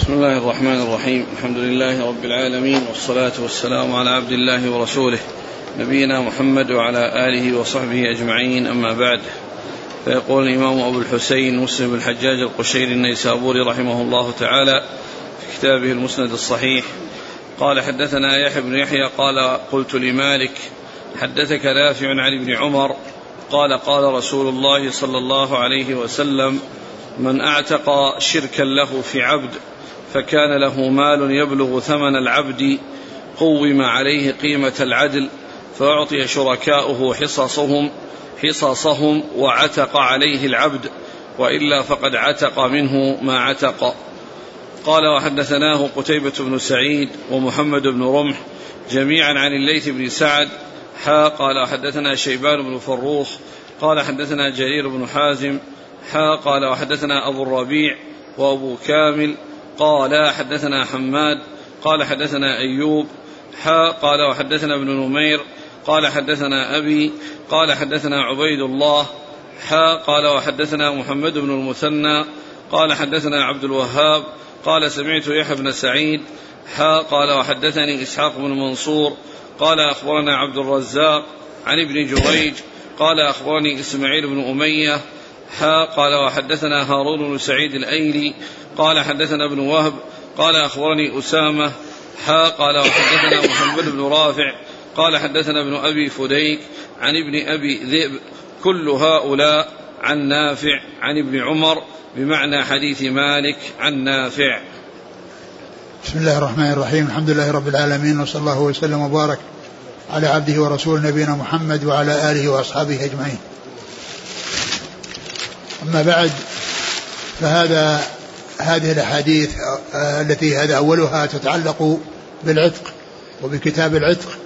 بسم الله الرحمن الرحيم. الحمد لله رب العالمين والصلاة والسلام على عبد الله ورسوله نبينا محمد وعلى آله وصحبه أجمعين. أما بعد فيقول الإمام أبو الحسين مسلم الحجاج القشيري النيسابوري رحمه الله تعالى في كتابه المسند الصحيح قال حدثنا يحيى بن يحيى قال قلت لمالك حدثك نافع عن ابن عمر قال قال رسول الله صلى الله عليه وسلم من أعتق شركا له في عبد فكان له مال يبلغ ثمن العبد قوم عليه قيمة العدل فأعطي شركاؤه حصصهم حصصهم وعتق عليه العبد وإلا فقد عتق منه ما عتق. قال وحدثناه قتيبة بن سعيد ومحمد بن رمح جميعا عن الليث بن سعد. حا قال حدثنا شيبان بن فروخ قال حدثنا جرير بن حازم. حا قال وحدثنا أبو الربيع وأبو كامل قال حدثنا حماد قال حدثنا أيوب حا قال وحدثنا ابن نمير قال حدثنا أبي قال حدثنا عبيد الله حا قال وحدثنا محمد بن المثنى قال حدثنا عبد الوهاب قال سمعت يحيى بن سعيد حا قال وحدثني إسحاق بن منصور قال أخبرنا عبد الرزاق عن ابن جريج قال أخبرني إسماعيل بن أمية حا قال وحدثنا هارون بن سعيد الأيلي قال حدثنا ابن وهب قال أخبرني أسامة حا قال وحدثنا محمد بن رافع قال حدثنا ابن أبي فديك عن ابن أبي ذئب كل هؤلاء عن نافع عن ابن عمر بمعنى حديث مالك عن نافع. بسم الله الرحمن الرحيم الحمد لله رب العالمين وصلى الله وسلم وبارك على عبده ورسوله نبينا محمد وعلى آله وأصحابه أجمعين. أما بعد فهذا هذه الأحاديث التي هذا أولها تتعلق بالعتق وبكتاب العتق.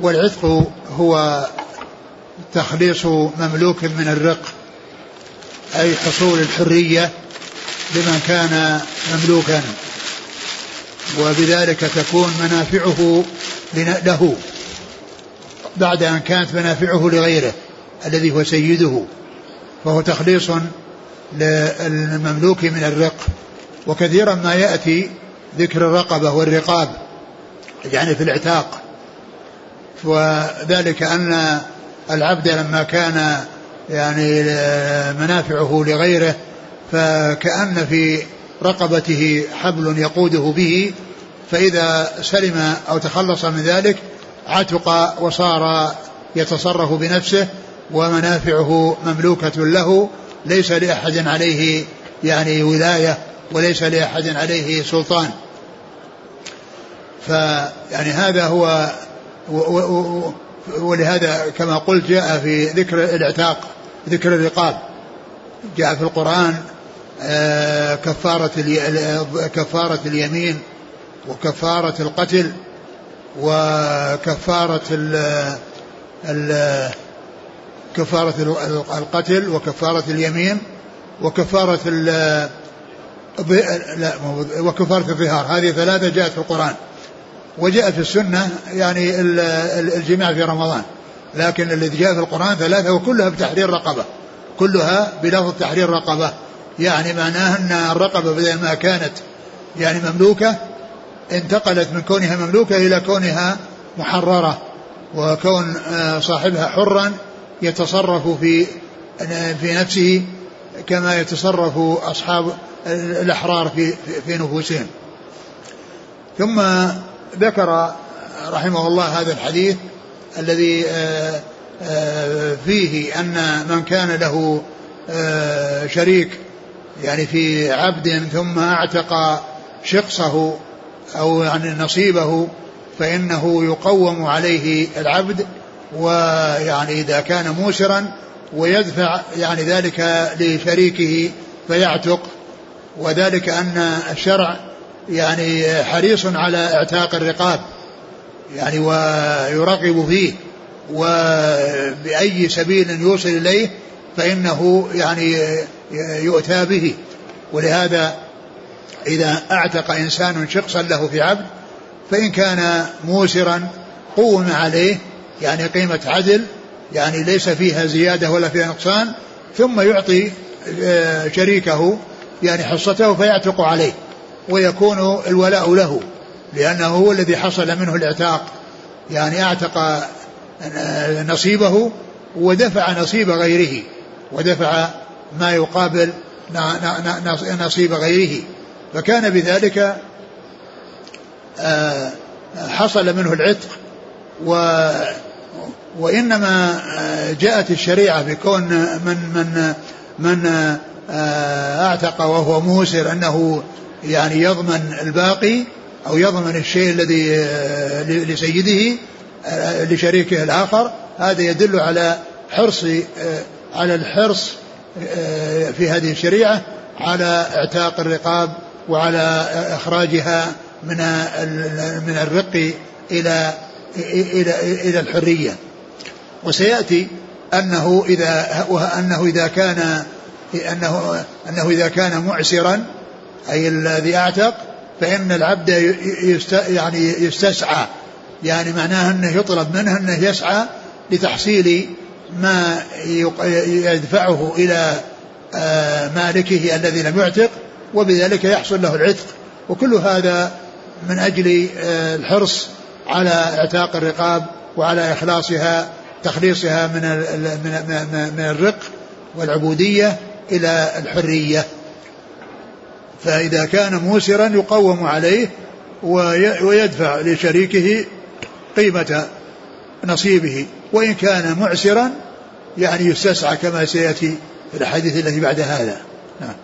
والعتق هو تخليص مملوك من الرق أي حصول الحرية لمن كان مملوكا. وبذلك تكون منافعه له بعد أن كانت منافعه لغيره الذي هو سيده. فهو تخليص للمملوك من الرق. وكثيرا ما يأتي ذكر الرقبة والرقاب يعني في العتاق. وذلك أن العبد لما كان يعني منافعه لغيره فكأن في رقبته حبل يقوده به فإذا سلم أو تخلص من ذلك عتق وصار يتصرف بنفسه. ومنافعه مملوكة له ليس لأحد عليه يعني ولاية وليس لأحد عليه سلطان. فيعني هذا هو ولهذا كما قلت جاء في ذكر العتاق ذكر الرقاب. جاء في القرآن كفارة كفارة اليمين وكفارة القتل وكفارة ال كفارة القتل وكفارة اليمين وكفارة ال لا وكفارة الظهار. هذه ثلاثة جاءت في القرآن وجاء في السنة يعني الجماع في رمضان. لكن الذي جاء في القرآن ثلاثة وكلها بتحرير رقبة كلها بلفظ تحرير رقبة. يعني معناه أن الرقبة بدل ما كانت يعني مملوكة انتقلت من كونها مملوكة إلى كونها محررة وكون صاحبها حرا يتصرف في في نفسه كما يتصرف أصحاب الأحرار في في نفوسهم. ثم ذكر رحمه الله هذا الحديث الذي فيه أن من كان له شريك يعني في عبد ثم اعتق شخصه أو يعني نصيبه فإنه يقوم عليه العبد ويعني إذا كان موسرا ويدفع يعني ذلك لشريكه فيعتق وذلك أن الشرع يعني حريص على اعتاق الرقاب يعني ويرغب فيه وبأي سبيل يوصل إليه فإنه يعني يؤتى به. ولهذا إذا أعتق إنسان شخصا له في عبد فإن كان موسرا قوم عليه يعني قيمة عدل يعني ليس فيها زيادة ولا فيها نقصان ثم يعطي شريكه يعني حصته فيعتق عليه ويكون الولاء له لأنه هو الذي حصل منه الإعتاق يعني أعتق نصيبه ودفع نصيب غيره ودفع ما يقابل نصيب غيره فكان بذلك آه، حصل منه العتق و وإنما آه، جاءت الشريعة بكون من من من آه، أعتق وهو موسر أنه يعني يضمن الباقي أو يضمن الشيء الذي لسيده لشريكه الآخر. هذا يدل على حرص على الحرص في هذه الشريعة على إعتاق الرقاب وعلى إخراجها من من الرق إلى إلى إلى الحرية. وسيأتي أنه إذا أنه إذا كان أنه أنه إذا كان معسرا أي الذي أعتق فإن العبد يست يعني يستسعى. يعني معناه أنه يطلب منه أنه يسعى لتحصيل ما يدفعه إلى آه، مالكه الذي لم يعتق وبذلك يحصل له العتق. وكل هذا من أجل آه، الحرص على إعتاق الرقاب وعلى إخلاصها تخليصها من من من الرق والعبودية إلى الحرية. فإذا كان موسرا يقوم عليه ويدفع لشريكه قيمة نصيبه. وإن كان معسرا يعني يستسعى كما سيأتي في الحديث الذي بعد هذا. نعم.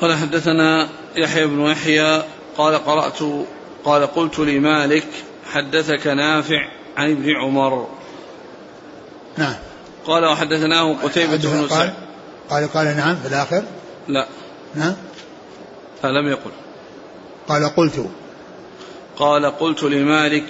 قال حدثنا يحيى بن يحيى قال قرأت قال قلت لمالك حدثك نافع عن ابن عمر. نعم. قال وحدثناه قتيبة بن سعيد قال قال نعم في الآخر. لا. نعم. لم يقل. قال قلت. قال قلت لمالك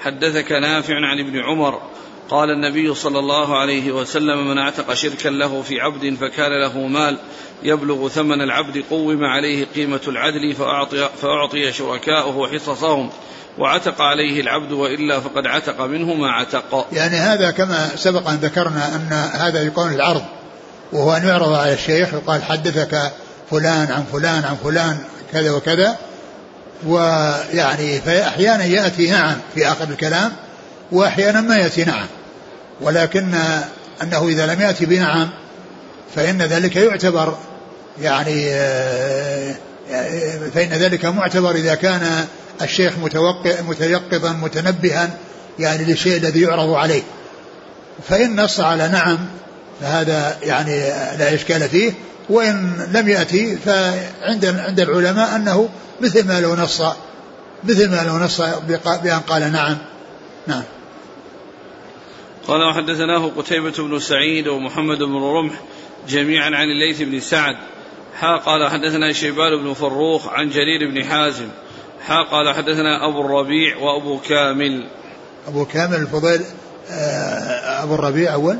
حدثك نافع عن ابن عمر. قال النبي صلى الله عليه وسلم من اعتق شركا له في عبد فكان له مال يبلغ ثمن العبد قوم عليه قيمة العدل فأعطي, فأعطي شركاؤه حصصهم. وعتق عليه العبد وإلا فقد عتق منه ما عتق. يعني هذا كما سبق أن ذكرنا أن هذا يكون العرض وهو أن يعرض على الشيخ يقال حدثك فلان عن فلان عن فلان كذا وكذا ويعني فأحيانا يأتي نعم في آخر الكلام وأحيانا ما يأتي نعم ولكن أنه إذا لم يأتي بنعم فإن ذلك يعتبر يعني فإن ذلك معتبر إذا كان الشيخ متيقظا متنبها يعني للشيء الذي يعرض عليه. فإن نص على نعم فهذا يعني لا إشكال فيه وإن لم يأتي فعند عند العلماء أنه مثل ما لو نص مثل ما لو نص بأن قال نعم. نعم. قال وحدثناه قتيبة بن سعيد ومحمد بن رمح جميعا عن الليث بن سعد. حا قال حدثنا شيبان بن فروخ عن جرير بن حازم. حا قال حدثنا أبو الربيع وأبو كامل. أبو كامل الفضيل آه، أبو الربيع أول.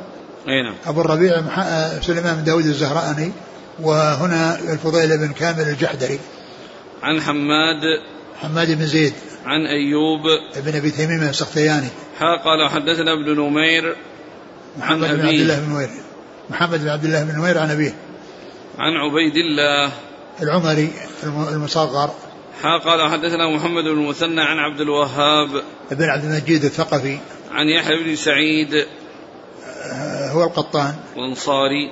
أي نعم. أبو الربيع آه، سليمان بن داود الزهراني وهنا الفضيل بن كامل الجحدري. عن حماد. حماد بن زيد. عن أيوب. بن أبي تميم السختياني. حا قال حدثنا ابن نمير. محمد بن عبد الله بن نمير. محمد بن عبد الله بن نمير عن أبيه. عن عبيد الله. العمري المصغر. قال حدثنا محمد بن المثنى عن عبد الوهاب. بن عبد المجيد الثقفي. عن يحيى بن سعيد. آه، هو القطان. الأنصاري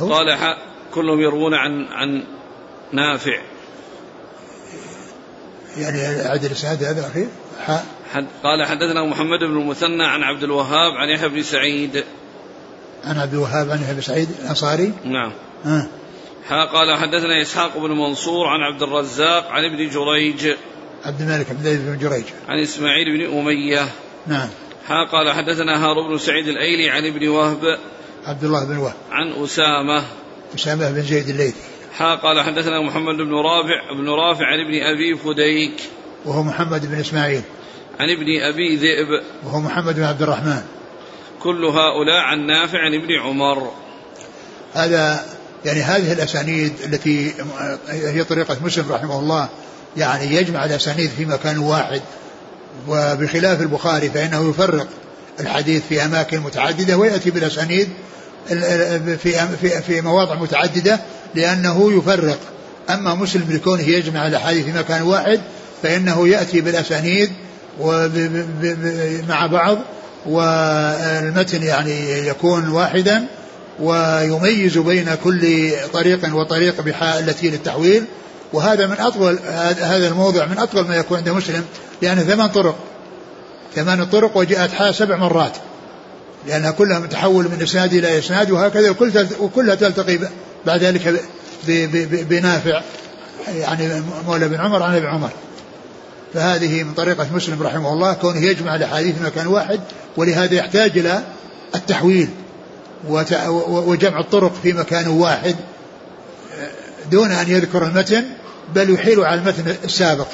قال كلهم يروون عن عن نافع. يعني عدل الاسناد هذا الاخير حد قال حدثنا محمد بن المثنى عن عبد الوهاب عن يحيى بن سعيد. عن عبد الوهاب عن يحيى بن سعيد. الأنصاري؟ نعم. آه. قال حدثنا إسحاق بن منصور عن عبد الرزاق عن ابن جريج. عبد الملك عبد بن جريج. عن إسماعيل بن أمية. نعم. قال حدثنا هارون بن سعيد الأيلي عن ابن وهب. عبد الله بن وهب. عن أسامة. أسامة بن زيد الليثي. قال حدثنا محمد بن رافع بن رافع عن ابن أبي فديك. وهو محمد بن إسماعيل. عن ابن أبي ذئب. وهو محمد بن عبد الرحمن. كل هؤلاء عن نافع عن ابن عمر. هذا يعني هذه الأسانيد التي هي طريقة مسلم رحمه الله يعني يجمع الأسانيد في مكان واحد. وبخلاف البخاري فإنه يفرق الحديث في أماكن متعددة ويأتي بالأسانيد في في في مواضع متعددة لأنه يفرق. أما مسلم لكونه يجمع الأحاديث في مكان واحد فإنه يأتي بالأسانيد مع بعض والمتن يعني يكون واحدا ويميز بين كل طريق وطريق التي للتحويل. وهذا من أطول هذا الموضع من أطول ما يكون عند مسلم لأنه ثمان طرق. ثمان طرق وجاءت حاء سبع مرات. لأنها كلها متحول من إسناد إلى إسناد وهكذا وكلها تلتقي بعد ذلك بنافع يعني مولى بن عمر عن ابن عمر. فهذه من طريقة مسلم رحمه الله كونه يجمع الأحاديث في مكان واحد ولهذا يحتاج إلى التحويل. وجمع الطرق في مكان واحد دون أن يذكر المتن بل يحيل على المتن السابق.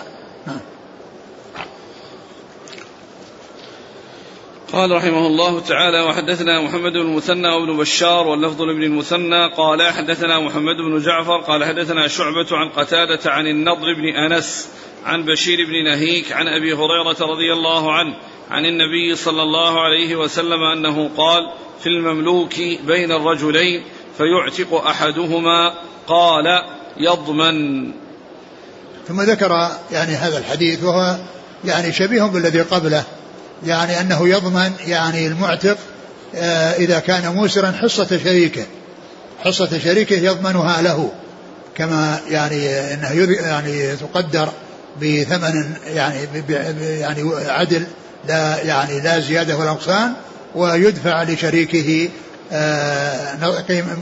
قال رحمه الله تعالى وحدثنا محمد بن المثنى وابن بشار واللفظ لابن المثنى قال حدثنا محمد بن جعفر قال حدثنا شعبة عن قتادة عن النضر بن أنس عن بشير بن نهيك عن أبي هريرة رضي الله عنه عن النبي صلى الله عليه وسلم أنه قال في المملوك بين الرجلين فيعتق أحدهما قال يضمن. ثم ذكر يعني هذا الحديث وهو يعني شبيه بالذي قبله يعني أنه يضمن يعني المعتق آه، إذا كان موسرا حصة شريكه حصة شريكه يضمنها له كما يعني إنه يعني تقدر بثمن يعني يعني عدل لا يعني لا زيادة ولا نقصان ويدفع لشريكه آه،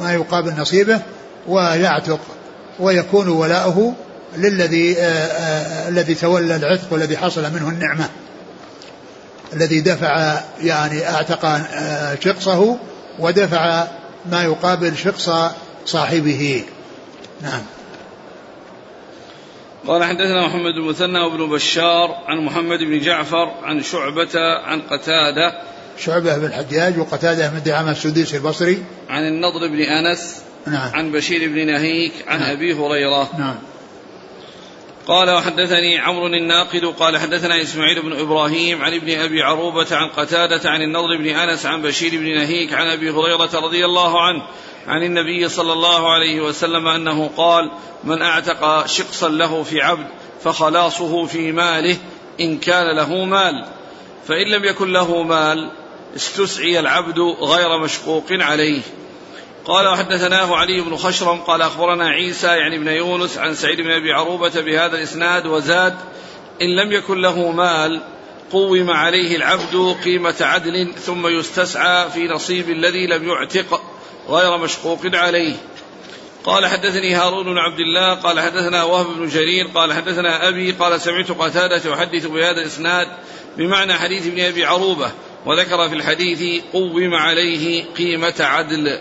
ما يقابل نصيبه ويعتق ويكون ولاؤه للذي آه، الذي تولى العتق والذي حصل منه النعمة. الذي دفع يعني أعتق آه، شقصه ودفع ما يقابل شقص صاحبه. نعم. قال حدثنا محمد بن مثنى وابن بشار عن محمد بن جعفر عن شعبة عن قتادة شعبة بن الحجاج وقتادة بن دعامة السديسي البصري. عن النضر بن أنس نعم. عن بشير بن نهيك عن نعم. أبي هريرة. نعم. قال وحدثني عمرو الناقد قال حدثنا إسماعيل بن إبراهيم عن ابن أبي عروبة عن قتادة عن النضر بن أنس عن بشير بن نهيك عن أبي هريرة رضي الله عنه عن النبي صلى الله عليه وسلم أنه قال من أعتق شقصا له في عبد فخلاصه في ماله إن كان له مال. فإن لم يكن له مال استسعي العبد غير مشقوق عليه. قال وحدثناه علي بن خشرم قال أخبرنا عيسى يعني ابن يونس عن سعيد بن أبي عروبة بهذا الإسناد وزاد إن لم يكن له مال قوم عليه العبد قيمة عدل ثم يستسعى في نصيب الذي لم يعتق غير مشقوق عليه. قال حدثني هارون بن عبد الله قال حدثنا وهب بن جرير قال حدثنا أبي قال سمعت قتادة يحدث بهذا الإسناد بمعنى حديث ابن أبي عروبة وذكر في الحديث قوم عليه قيمة عدل.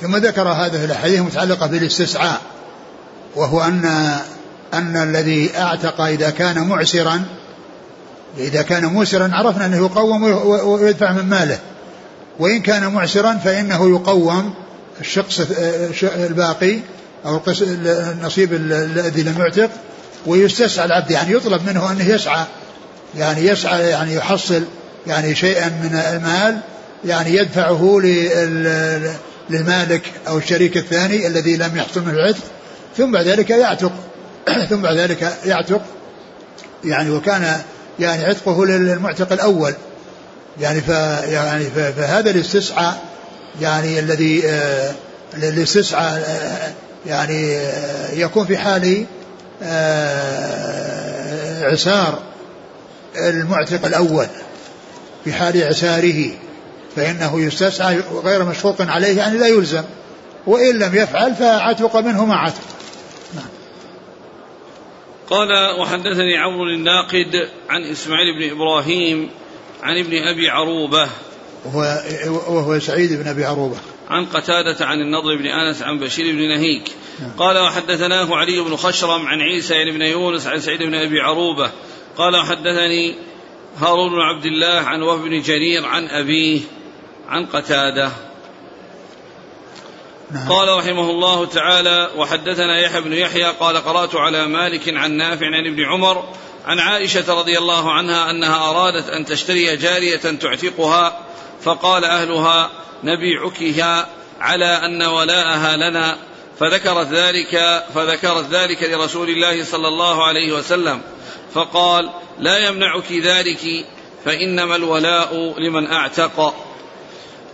ثم ذكر هذه الأحاديث المتعلقة بالاستسعاء وهو ان أن الذي أعتق إذا كان معسرا إذا كان موسرا عرفنا أنه يقوم ويدفع من ماله. وإن كان معسرا فإنه يقوم الشخص الباقي أو النصيب الذي لم يعتق ويستسعى العبد. يعني يطلب منه أنه يسعى. يعني يسعى يعني يحصل يعني شيئا من المال يعني يدفعه للمالك أو الشريك الثاني الذي لم يحصل منه العتق ثم بعد ذلك يعتق. ثم بعد ذلك يعتق. يعني وكان يعني عتقه للمعتق الأول. يعني ف يعني فهذا الاستسعاء يعني الذي آه الاستسعاء آه يعني آه يكون في حال عسار المعتق الأول في حال عساره فإنه يستسعى غير مشفوق عليه يعني لا يلزم وإن لم يفعل فعتق منه ما عتق نعم. قال وحدثني عمرو الناقد عن إسماعيل بن إبراهيم عن ابن أبي عروبة. وهو, وهو سعيد بن أبي عروبة. عن قتادة عن النضر بن أنس عن بشير بن نهيك. نعم. قال وحدثناه علي بن خشرم عن عيسى بن يونس عن سعيد بن أبي عروبة. قال وحدثني هارون بن عبد الله عن وهب بن جرير عن أبيه عن قتادة. نعم. قال رحمه الله تعالى وحدثنا يحيى بن يحيى قال قرأت على مالك عن نافع عن ابن عمر عن عائشة رضي الله عنها أنها أرادت أن تشتري جارية تعتقها فقال أهلها نبيعكها على أن ولاءها لنا فذكرت ذلك فذكرت ذلك لرسول الله صلى الله عليه وسلم. فقال لا يمنعك ذلك فإنما الولاء لمن أعتق.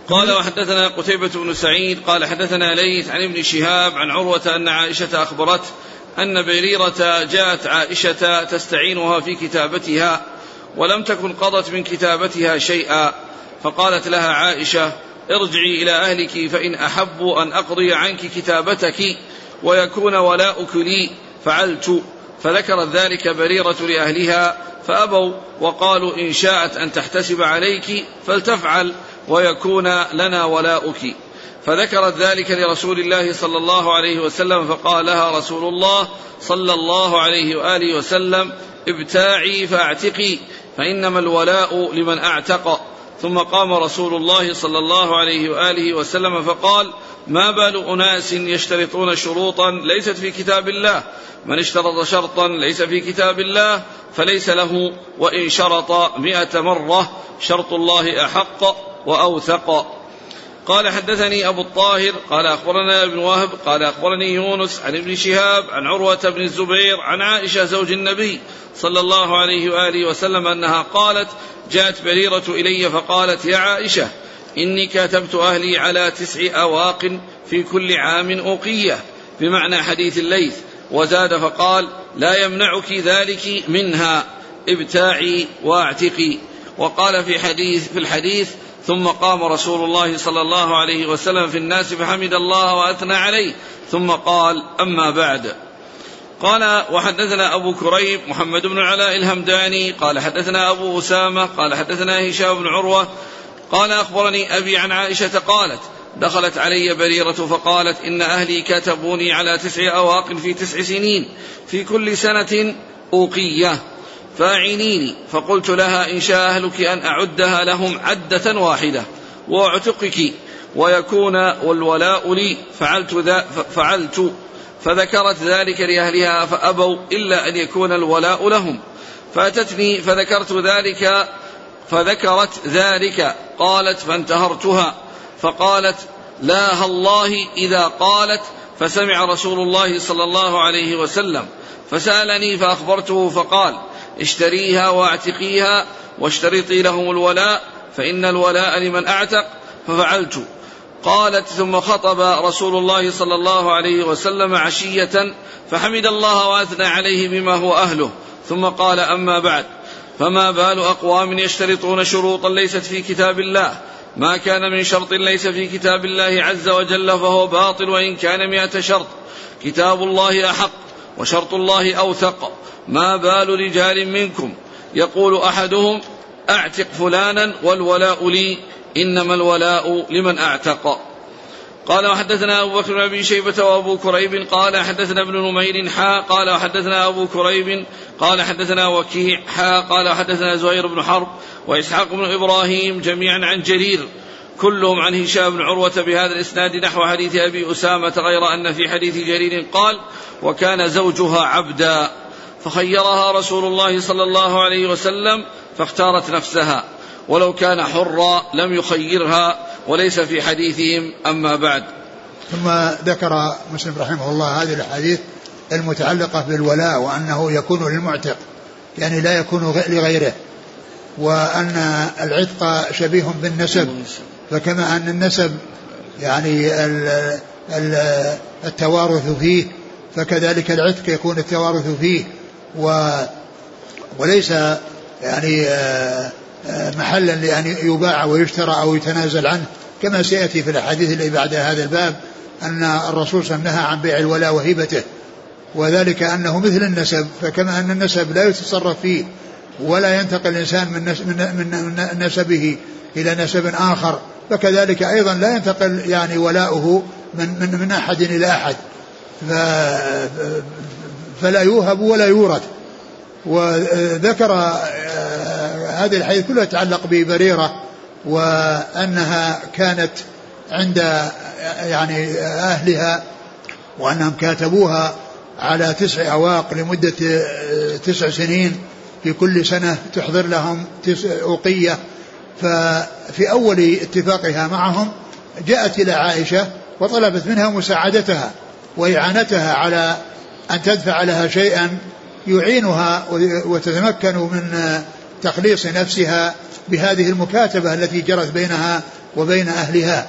قال وحدثنا قتيبة بن سعيد قال حدثنا ليث عن ابن شهاب عن عروة أن عائشة أخبرته أن بريرة جاءت عائشة تستعينها في كتابتها ولم تكن قضت من كتابتها شيئا فقالت لها عائشة ارجعي إلى أهلك فإن أحبوا أن أقضي عنك كتابتك ويكون ولاؤك لي. فعلت فذكرت ذلك بريرة لأهلها فأبوا وقالوا إن شاءت أن تحتسب عليك فلتفعل ويكون لنا ولاؤك. فذكرت ذلك لرسول الله صلى الله عليه وسلم فقال لها رسول الله صلى الله عليه وآله وسلم ابتاعي فاعتقي فإنما الولاء لمن أعتق. ثم قام رسول الله صلى الله عليه وآله وسلم فقال ما بال أناس يشترطون شروطا ليست في كتاب الله؟ من اشترط شرطا ليس في كتاب الله فليس له وإن شرط مائه مرة شرط الله أحق وأوثق. قال حدثني أبو الطاهر قال أخبرنا ابن وهب قال أخبرني يونس عن ابن شهاب عن عروة بن الزبير عن عائشة زوج النبي صلى الله عليه وآله وسلم أنها قالت جاءت بريرة إلي فقالت يا عائشة إني كاتبت أهلي على تسع أواق في كل عام أوقية بمعنى حديث الليث. وزاد فقال لا يمنعك ذلك منها ابتاعي واعتقي. وقال في حديث في الحديث ثم قام رسول الله صلى الله عليه وسلم في الناس فحمد الله وأثنى عليه. ثم قال أما بعد. قال وحدثنا أبو كريب محمد بن علاء الهمداني. قال حدثنا أبو أسامة. قال حدثنا هشام بن عروة. قال أخبرني أبي عن عائشة قالت دخلت علي بريرة فقالت إن أهلي كتبوني على تسع أواق في تسع سنين. في كل سنة أوقية. فاعينيني فقلت لها إن شاء أهلك أن أعدها لهم عدة واحدة. وأعتقك ويكون والولاء لي. فعلت ذا فعلت. فذكرت ذلك لأهلها فأبوا إلا أن يكون الولاء لهم. فأتتني فذكرت ذلك فذكرت ذلك. قالت فانتهرتها. فقالت لا الله إذا قالت. فسمع رسول الله صلى الله عليه وسلم. فسألني فأخبرته فقال اشتريها واعتقيها واشترطي لهم الولاء فإن الولاء لمن أعتق ففعلت. قالت ثم خطب رسول الله صلى الله عليه وسلم عشية فحمد الله وأثنى عليه بما هو أهله. ثم قال أما بعد فما بال أقوام يشترطون شروطا ليست في كتاب الله؟ ما كان من شرط ليس في كتاب الله عز وجل فهو باطل وإن كان مئة شرط. كتاب الله أحق وشرط الله أوثق. ما بال رجال منكم؟ يقول أحدهم أعتق فلانا والولاء لي إنما الولاء لمن أعتق. قال وحدثنا أبو بكر بن أبي شيبة وأبو كريب قال حدثنا ابن نمير حا قال وحدثنا أبو كريب قال حدثنا وكيع حا قال وحدثنا زهير بن حرب وإسحاق بن إبراهيم جميعا عن جرير. كلهم عن هشام بن عروة بهذا الإسناد نحو حديث أبي أسامة غير أن في حديث جرير قال وكان زوجها عبدا فخيرها رسول الله صلى الله عليه وسلم فاختارت نفسها ولو كان حرا لم يخيرها وليس في حديثهم أما بعد. ثم ذكر مسلم رحمه الله هذه الحديث المتعلقة بالولاء وأنه يكون للمعتق يعني لا يكون لغيره وأن العتق شبيه بالنسب. فكما أن النسب يعني التوارث فيه فكذلك العتق يكون التوارث فيه و وليس يعني آه، آه، محلا لأن يباع ويشترى أو يتنازل عنه. كما سيأتي في الأحاديث اللي بعد هذا الباب أن الرسول صلى الله عليه وسلم عن بيع الولاء وهبته وذلك أنه مثل النسب. فكما أن النسب لا يتصرف فيه ولا ينتقل الإنسان من, من, من نسبه إلى نسب آخر فكذلك أيضا لا ينتقل يعني ولاؤه من, من, من أحد إلى أحد. فلا يوهب ولا يورث وذكر آه، هذه الحديث كلها تتعلق ببريرة وأنها كانت عند يعني أهلها وأنهم كاتبوها على تسع أواق لمدة آه، تسع سنين. في كل سنة تحضر لهم تسع أوقية. ففي أول اتفاقها معهم جاءت إلى عائشة وطلبت منها مساعدتها وإعانتها على أن تدفع لها شيئا يعينها وتتمكن من تخليص نفسها بهذه المكاتبة التي جرت بينها وبين أهلها.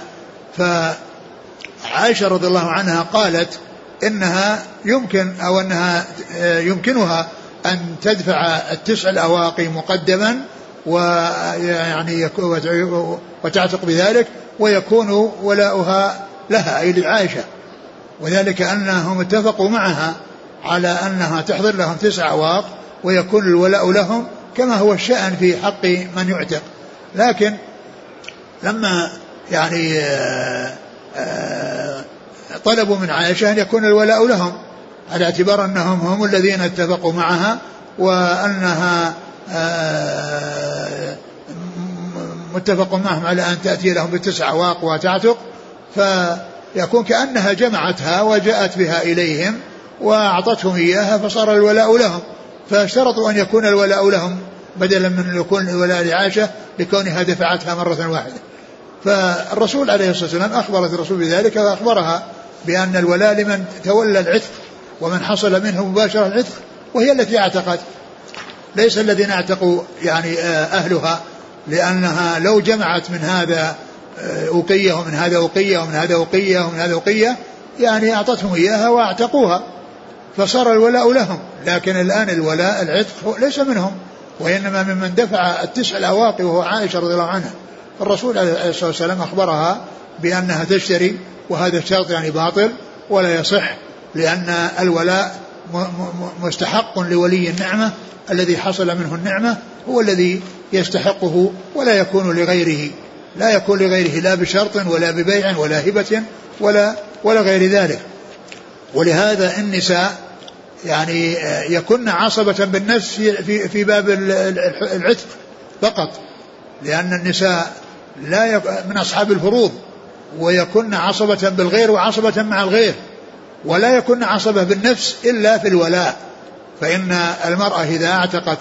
فعائشة رضي الله عنها قالت إنها يمكن أو أنها يمكنها أن تدفع التسع الأواقي مقدما ويعني وتعتق بذلك ويكون ولاؤها لها أي لعائشة وذلك أنهم اتفقوا معها على أنها تحضر لهم تسع أواق ويكون الولاء لهم كما هو الشأن في حق من يعتق. لكن لما يعني آه، آه، طلبوا من عائشة أن يكون الولاء لهم على اعتبار أنهم هم الذين اتفقوا معها وأنها متفق معهم على أن تأتي لهم بتسع أواق وتعتق فيكون كأنها جمعتها وجاءت بها إليهم وأعطتهم إياها فصار الولاء لهم. فاشترطوا أن يكون الولاء لهم بدلا من يكون الولاء لعائشة لكونها دفعتها مرة واحدة. فالرسول عليه الصلاة والسلام أخبرت الرسول بذلك وأخبرها بأن الولاء لمن تولى العتق ومن حصل منه مباشرة العتق وهي التي اعتقت. ليس الذين اعتقوا يعني آه، أهلها لأنها لو جمعت من هذا آه، أوقية ومن هذا أوقية ومن هذا أوقية ومن هذا أوقية يعني أعطتهم إياها وأعتقوها فصار الولاء لهم. لكن الآن الولاء العتق ليس منهم وإنما ممن دفع التسع الأواقي وهو عائشة رضي الله عنها. الرسول عليه الصلاة والسلام أخبرها بأنها تشتري وهذا الشرط يعني باطل ولا يصح لأن الولاء مستحق لولي النعمة الذي حصل منه النعمة هو الذي يستحقه ولا يكون لغيره. لا يكون لغيره لا بشرط ولا ببيع ولا هبة ولا ولا غير ذلك. ولهذا النساء يعني يكن عصبة بالنفس في في باب العتق فقط. لأن النساء لا من أصحاب الفروض ويكن عصبة بالغير وعصبة مع الغير. ولا يكن عصبة بالنفس إلا في الولاء. فإن المرأة إذا اعتقت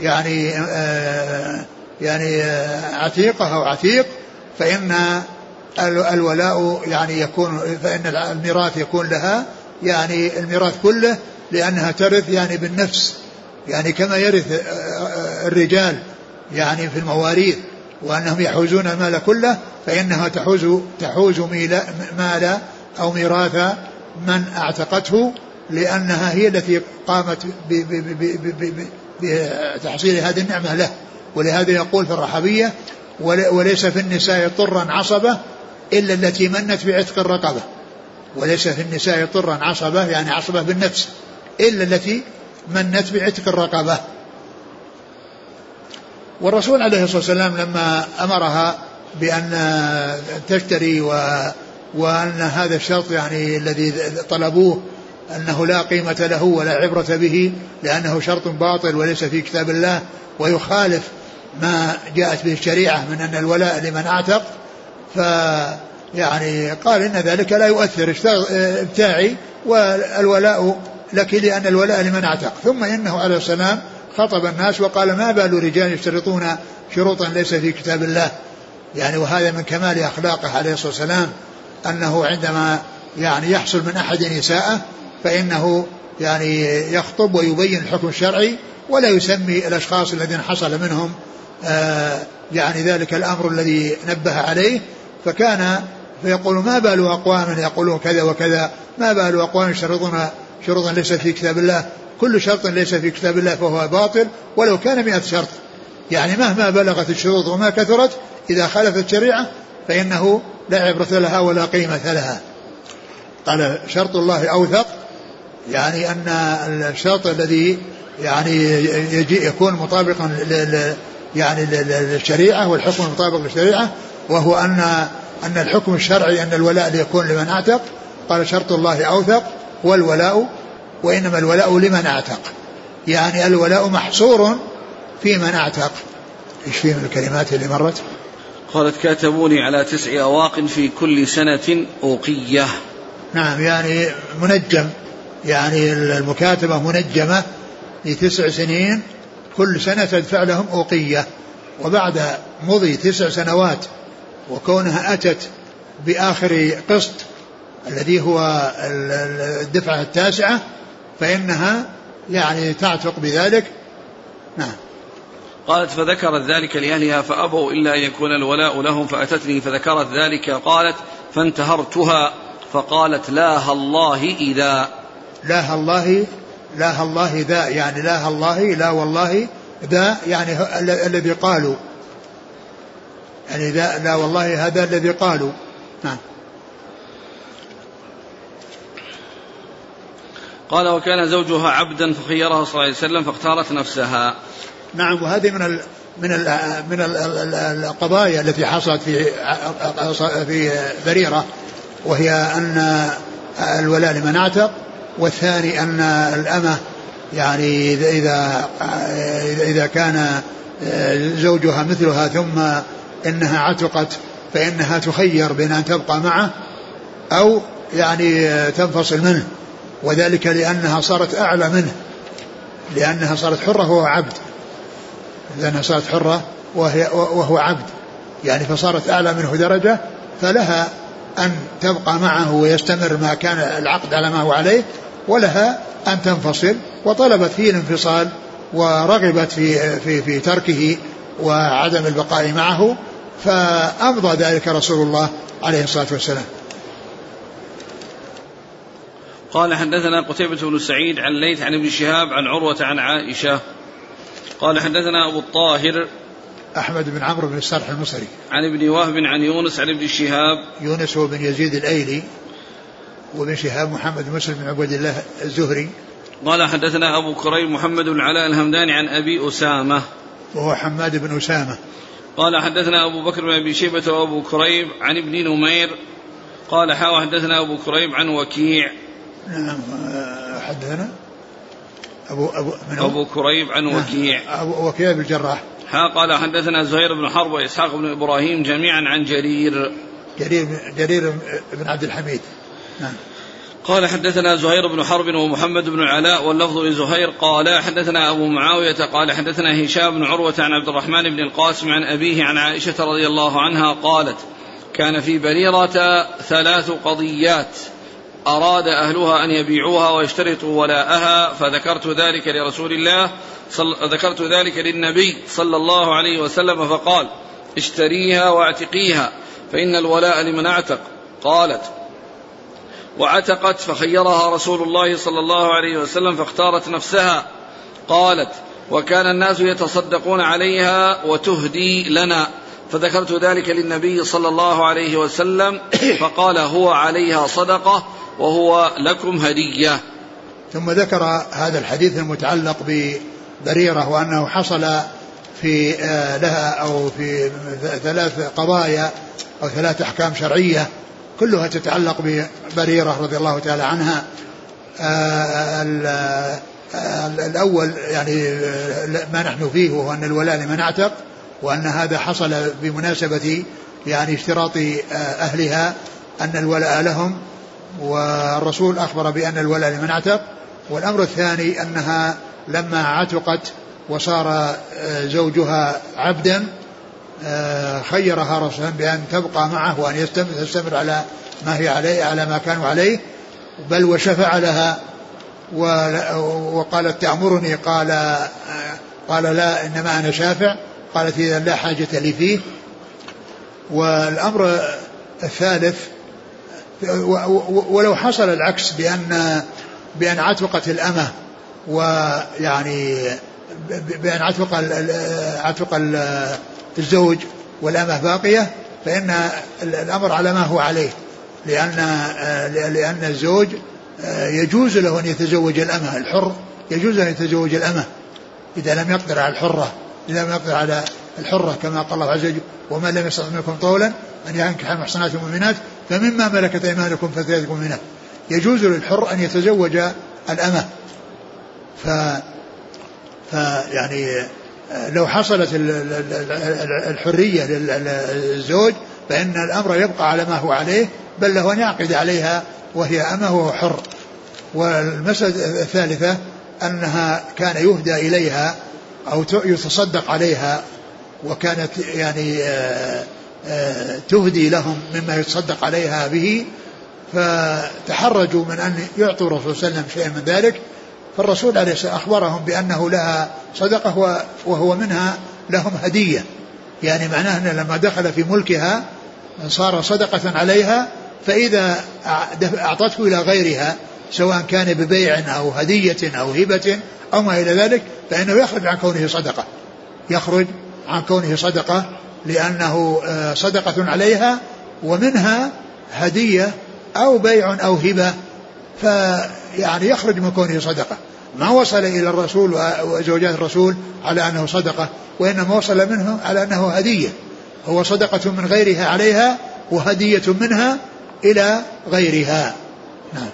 يعني آه يعني آه عتيقة أو عتيق فإن الولاء يعني يكون فإن الميراث يكون لها يعني الميراث كله لأنها ترث يعني بالنفس. يعني كما يرث آه، آه، الرجال يعني في المواريث وأنهم يحوزون المال كله فإنها تحوز تحوز مال أو ميراث من اعتقته لأنها هي التي قامت بتحصيل هذه النعمة له. ولهذا يقول في الرحبية وليس في النساء طرا عصبة إلا التي منت بعتق الرقبة. وليس في النساء طرا عصبة يعني عصبة بالنفس إلا التي منت بعتق الرقبة. والرسول عليه الصلاة والسلام لما أمرها بأن تشتري و وأن هذا الشرط يعني الذي طلبوه أنه لا قيمة له ولا عبرة به لأنه شرط باطل وليس في كتاب الله ويخالف ما جاءت به الشريعة من أن الولاء لمن أعتق. ف يعني قال إن ذلك لا يؤثر ابتاعي والولاء لك لأن الولاء لمن أعتق. ثم إنه عليه السلام خطب الناس وقال ما بال رجال يشترطون شروطا ليس في كتاب الله. يعني وهذا من كمال أخلاقه عليه الصلاة والسلام. أنه عندما يعني يحصل من أحد نساءه فإنه يعني يخطب ويبين الحكم الشرعي ولا يسمي الأشخاص الذين حصل منهم آه يعني ذلك الأمر الذي نبه عليه. فكان فيقول ما بال أقوام يقولون كذا وكذا؟ ما بال أقوام يشترطون شروطا ليس في كتاب الله؟ كل شرط ليس في كتاب الله فهو باطل ولو كان مئة شرط. يعني مهما بلغت الشروط وما كثرت إذا خالفت الشريعة فإنه لا عبرة لها ولا قيمة لها. قال شرط الله أوثق يعني أن الشرط الذي يعني يجي يكون مطابقا لل يعني للشريعة والحكم المطابق للشريعة وهو أن أن الحكم الشرعي أن الولاء يكون لمن أعتق. قال شرط الله أوثق والولاء وإنما الولاء لمن أعتق. يعني الولاء محصور في من أعتق. إيش فيه من الكلمات اللي مرت؟ قالت كاتبوني على تسع أواق في كل سنة أوقية. نعم يعني منجم يعني المكاتبة منجمة لتسع سنين كل سنة تدفع لهم أوقية. وبعد مضي تسع سنوات وكونها أتت بآخر قسط الذي هو الدفعة التاسعة فإنها يعني تعتق بذلك. نعم. قالت فذكرت ذلك لأهلها فأبوا إلا أن يكون الولاء لهم فأتتني فذكرت ذلك قالت فانتهرتها فقالت لا الله إذا. لا الله لا الله ذا يعني لا الله لا والله ذا يعني الذي قالوا. يعني لا, لا والله هذا الذي قالوا. نعم. قال وكان زوجها عبدا فخيرها صلى الله عليه وسلم فاختارت نفسها. نعم وهذه من من من ال القضايا التي حصلت في في بريرة وهي أن الولاء لمن اعتق والثاني أن الأمة يعني إذا إذا كان زوجها مثلها ثم إنها عتقت فإنها تخير بين ان تبقى معه أو يعني تنفصل منه وذلك لأنها صارت أعلى منه لأنها صارت حرة وهو عبد. لأنها صارت حرة وهي وهو عبد. يعني فصارت أعلى منه درجة فلها أن تبقى معه ويستمر ما كان العقد على ما هو عليه ولها أن تنفصل وطلبت فيه الانفصال ورغبت في في في تركه وعدم البقاء معه فأمضى ذلك رسول الله عليه الصلاة والسلام. قال حدثنا قتيبة بن سعيد عن ليث عن ابن شهاب عن عروة عن عائشة قال حدثنا أبو الطاهر أحمد بن عمرو بن السرح المصري. عن ابن وهب عن يونس عن ابن شهاب. يونس هو بن يزيد الأيلي وابن شهاب محمد بن مسلم بن عبد الله الزهري. قال حدثنا أبو كريم محمد بن علاء الهمداني عن أبي أسامة. وهو حماد بن أسامة. قال حدثنا أبو بكر بن أبي شيبة وأبو كريب عن ابن نمير. قال حاوى حدثنا أبو كريب عن وكيع. نعم حدثنا؟ أبو أبو من أبو كريب عن نعم. وكيع. أبو وكيع بن الجراح. ها قال حدثنا زهير بن حرب وإسحاق بن إبراهيم جميعا عن جرير. جرير جرير بن عبد الحميد. نعم. قال حدثنا زهير بن حرب ومحمد بن العلاء واللفظ لزهير قال حدثنا أبو معاوية قال حدثنا هشام بن عروة عن عبد الرحمن بن القاسم عن أبيه عن عائشة رضي الله عنها قالت كان في بريرة ثلاث قضيات. أراد أهلها أن يبيعوها ويشترطوا ولاءها فذكرت ذلك لرسول الله صل... ذكرت ذلك للنبي صلى الله عليه وسلم فقال اشتريها واعتقيها فإن الولاء لمن اعتق. قالت وعتقت فخيرها رسول الله صلى الله عليه وسلم فاختارت نفسها. قالت وكان الناس يتصدقون عليها وتهدي لنا. فذكرت ذلك للنبي صلى الله عليه وسلم فقال هو عليها صدقة وهو لكم هدية. ثم ذكر هذا الحديث المتعلق ببريرة وأنه حصل في آه، لها أو في ثلاث قضايا أو ثلاث أحكام شرعية كلها تتعلق ببريرة رضي الله تعالى عنها. آه، الأول يعني ما نحن فيه وهو أن الولاء لمن اعتق. وأن هذا حصل بمناسبة يعني اشتراط آه، أهلها أن الولاء لهم والرسول أخبر بأن الولاء لمن اعتق. والأمر الثاني أنها لما عتقت وصار آه، زوجها عبدا آه، خيرها رسولا بأن تبقى معه وأن يستمر على ما هي عليه على ما كانوا عليه بل وشفع لها. وقالت تأمرني قال قال لا إنما أنا شافع. قالت إذا لا حاجة لي فيه. والأمر الثالث ولو حصل العكس بأن بأن عتقت الأمة ويعني بأن عتق عتق الزوج والأمة باقية فإن الأمر على ما هو عليه. لأن لأن الزوج يجوز له أن يتزوج الأمة الحر يجوز أن يتزوج الأمة إذا لم يقدر على الحرة. إذا لم يقدر على الحرة كما قال الله عز وجل ومن لم يستطع منكم طولا أن ينكح المحصنات المؤمنات فمما ملكت أيمانكم فتياتكم منها. يجوز للحر أن يتزوج الأمة. ف فيعني لو حصلت الحرية للزوج فإن الأمر يبقى على ما هو عليه بل له أن يعقد عليها وهي أمة وهو حر. والمسألة الثالثة أنها كان يهدى إليها أو يتصدق عليها وكانت يعني آه، آه، تهدي لهم مما يتصدق عليها به فتحرجوا من أن يعطوا الرسول صلى الله عليه وسلم شيئا من ذلك. فالرسول عليه الصلاة أخبرهم بأنه لها صدقة وهو منها لهم هدية. يعني معناه أنه لما دخل في ملكها صار صدقة عليها فإذا أعطته إلى غيرها سواء كان ببيع أو هدية أو هبة أو ما إلى ذلك فإنه يخرج عن كونه صدقة. يخرج عن كونه صدقة لأنه آه، صدقة عليها ومنها هدية أو بيع أو هبة. فيعني يخرج من كونه صدقة. ما وصل إلى الرسول وزوجات الرسول على أنه صدقة وإنما وصل منه على أنه هدية. هو صدقة من غيرها عليها وهدية منها إلى غيرها. نعم.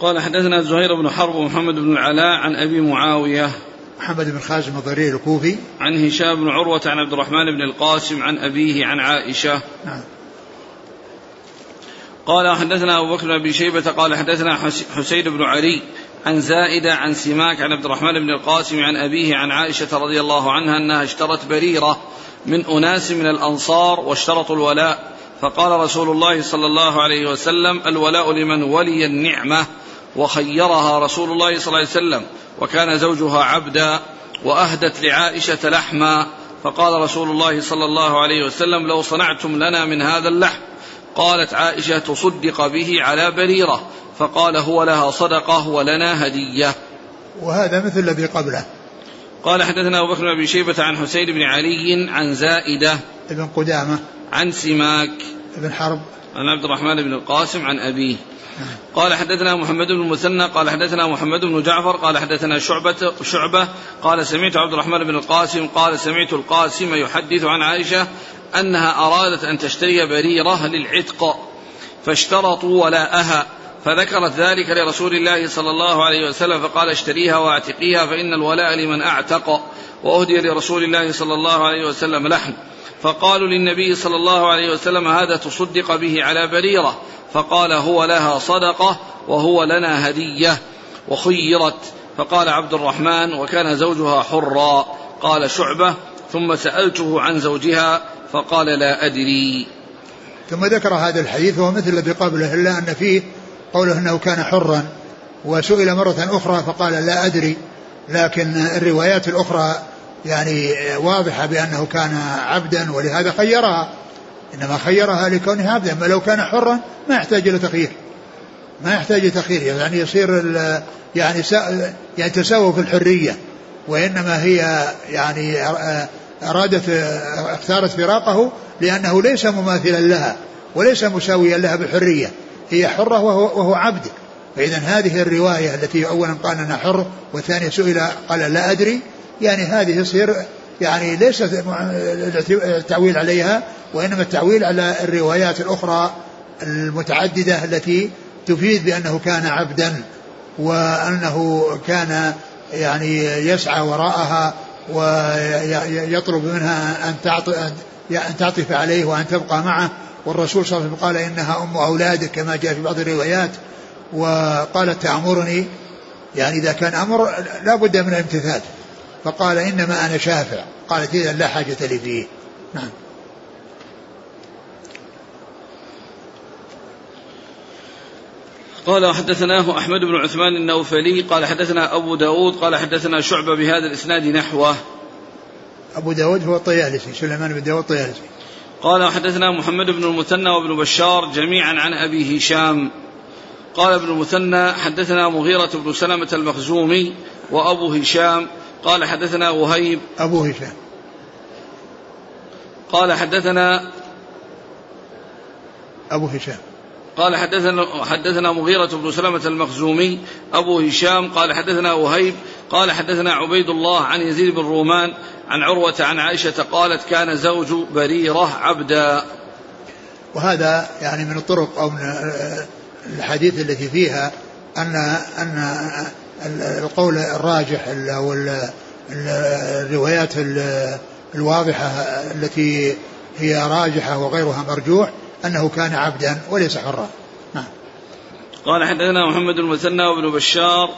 قال حدثنا زهير بن حرب ومحمد بن العلاء عن أبي معاوية. محمد بن خازم الضرير الكوفي. عن هشام بن عروة عن عبد الرحمن بن القاسم عن أبيه عن عائشة. نعم. قال حدثنا أبو بكر بن شيبة قال حدثنا حسين بن علي عن زائدة عن سماك عن عبد الرحمن بن القاسم عن أبيه عن عائشة رضي الله عنها أنها اشترت بريرة من أناس من الأنصار واشترطوا الولاء. فقال رسول الله صلى الله عليه وسلم الولاء لمن ولي النعمة. وخيرها رسول الله صلى الله عليه وسلم وكان زوجها عبدا وأهدت لعائشة لحما فقال رسول الله صلى الله عليه وسلم لو صنعتم لنا من هذا اللحم. قالت عائشة تصدق به على بريرة. فقال هو لها صدقة ولنا هدية. وهذا مثل الذي قبله. قال حدثنا أبو بكر بن أبي شيبة عن حسين بن علي عن زائدة ابن قدامة. عن سماك. ابن حرب. عن عبد الرحمن بن القاسم عن أبيه. قال حدثنا محمد بن المثنى قال حدثنا محمد بن جعفر قال حدثنا شعبة شعبة قال سمعت عبد الرحمن بن القاسم قال سمعت القاسم يحدث عن عائشة أنها أرادت أن تشتري بريرة للعتق فاشترطوا ولاءها فذكرت ذلك لرسول الله صلى الله عليه وسلم فقال اشتريها واعتقيها فإن الولاء لمن أعتق وأهدي لرسول الله صلى الله عليه وسلم لحم. فقالوا للنبي صلى الله عليه وسلم هذا تصدق به على بريرة. فقال هو لها صدقة وهو لنا هدية. وخيرت. فقال عبد الرحمن وكان زوجها حرا. قال شعبة. ثم سألته عن زوجها فقال لا أدري. ثم ذكر هذا الحديث وهو مثل الذي قبله إلا أن فيه قوله أنه كان حرا. وسئل مرة أخرى فقال لا أدري. لكن الروايات الأخرى يعني واضحة بأنه كان عبدا ولهذا خيرها. إنما خيرها لكونها عبدا أما لو كان حرا ما يحتاج إلى تخيير. ما يحتاج إلى تخيير. يعني يصير يعني يعني تساوى في الحرية. وإنما هي يعني أرادت اختارت فراقه لأنه ليس مماثلا لها وليس مساويا لها بالحرية هي حرة وهو, وهو عبد. فإذا هذه الرواية التي أولا قال أنا حر والثانية سئل قال لا أدري. يعني هذه يصير يعني ليس التعويل عليها وإنما التعويل على الروايات الأخرى المتعددة التي تفيد بأنه كان عبدا وأنه كان يعني يسعى وراءها ويطلب منها أن أن تعطف عليه وأن تبقى معه. والرسول صلى الله عليه وسلم قال إنها أم أولادك كما جاء في بعض الروايات. وقالت تأمرني يعني إذا كان أمر لا بد من الامتثال. فقال إنما أنا شافع. قالت إذا لا حاجة لي فيه. نعم. قال حدثناه أحمد بن عثمان النوفلي قال حدثنا أبو داود قال حدثنا شعبة بهذا الإسناد نحوه. أبو داود هو الطيالسي سليمان بن داود الطيالسي. قال حدثنا محمد بن المثنى وابن بشار جميعا عن أبي هشام. قال ابن المثنى حدثنا مغيرة بن سلمة المخزومي وأبو هشام قال حدثنا وهيب. أبو هشام. قال حدثنا أبو هشام. قال حدثنا حدثنا مغيرة بن سلمة المخزومي. أبو هشام. قال حدثنا وهيب. قال حدثنا عبيد الله عن يزيد بن رومان عن عروة عن عائشة قالت كان زوج بريرة عبدا. وهذا يعني من الطرق أو من الحديث التي فيها أن أن القول الراجح أو الروايات الواضحة التي هي راجحة وغيرها مرجوح أنه كان عبدا وليس حرا. نعم. قال حدثنا محمد المثنى وابن بشار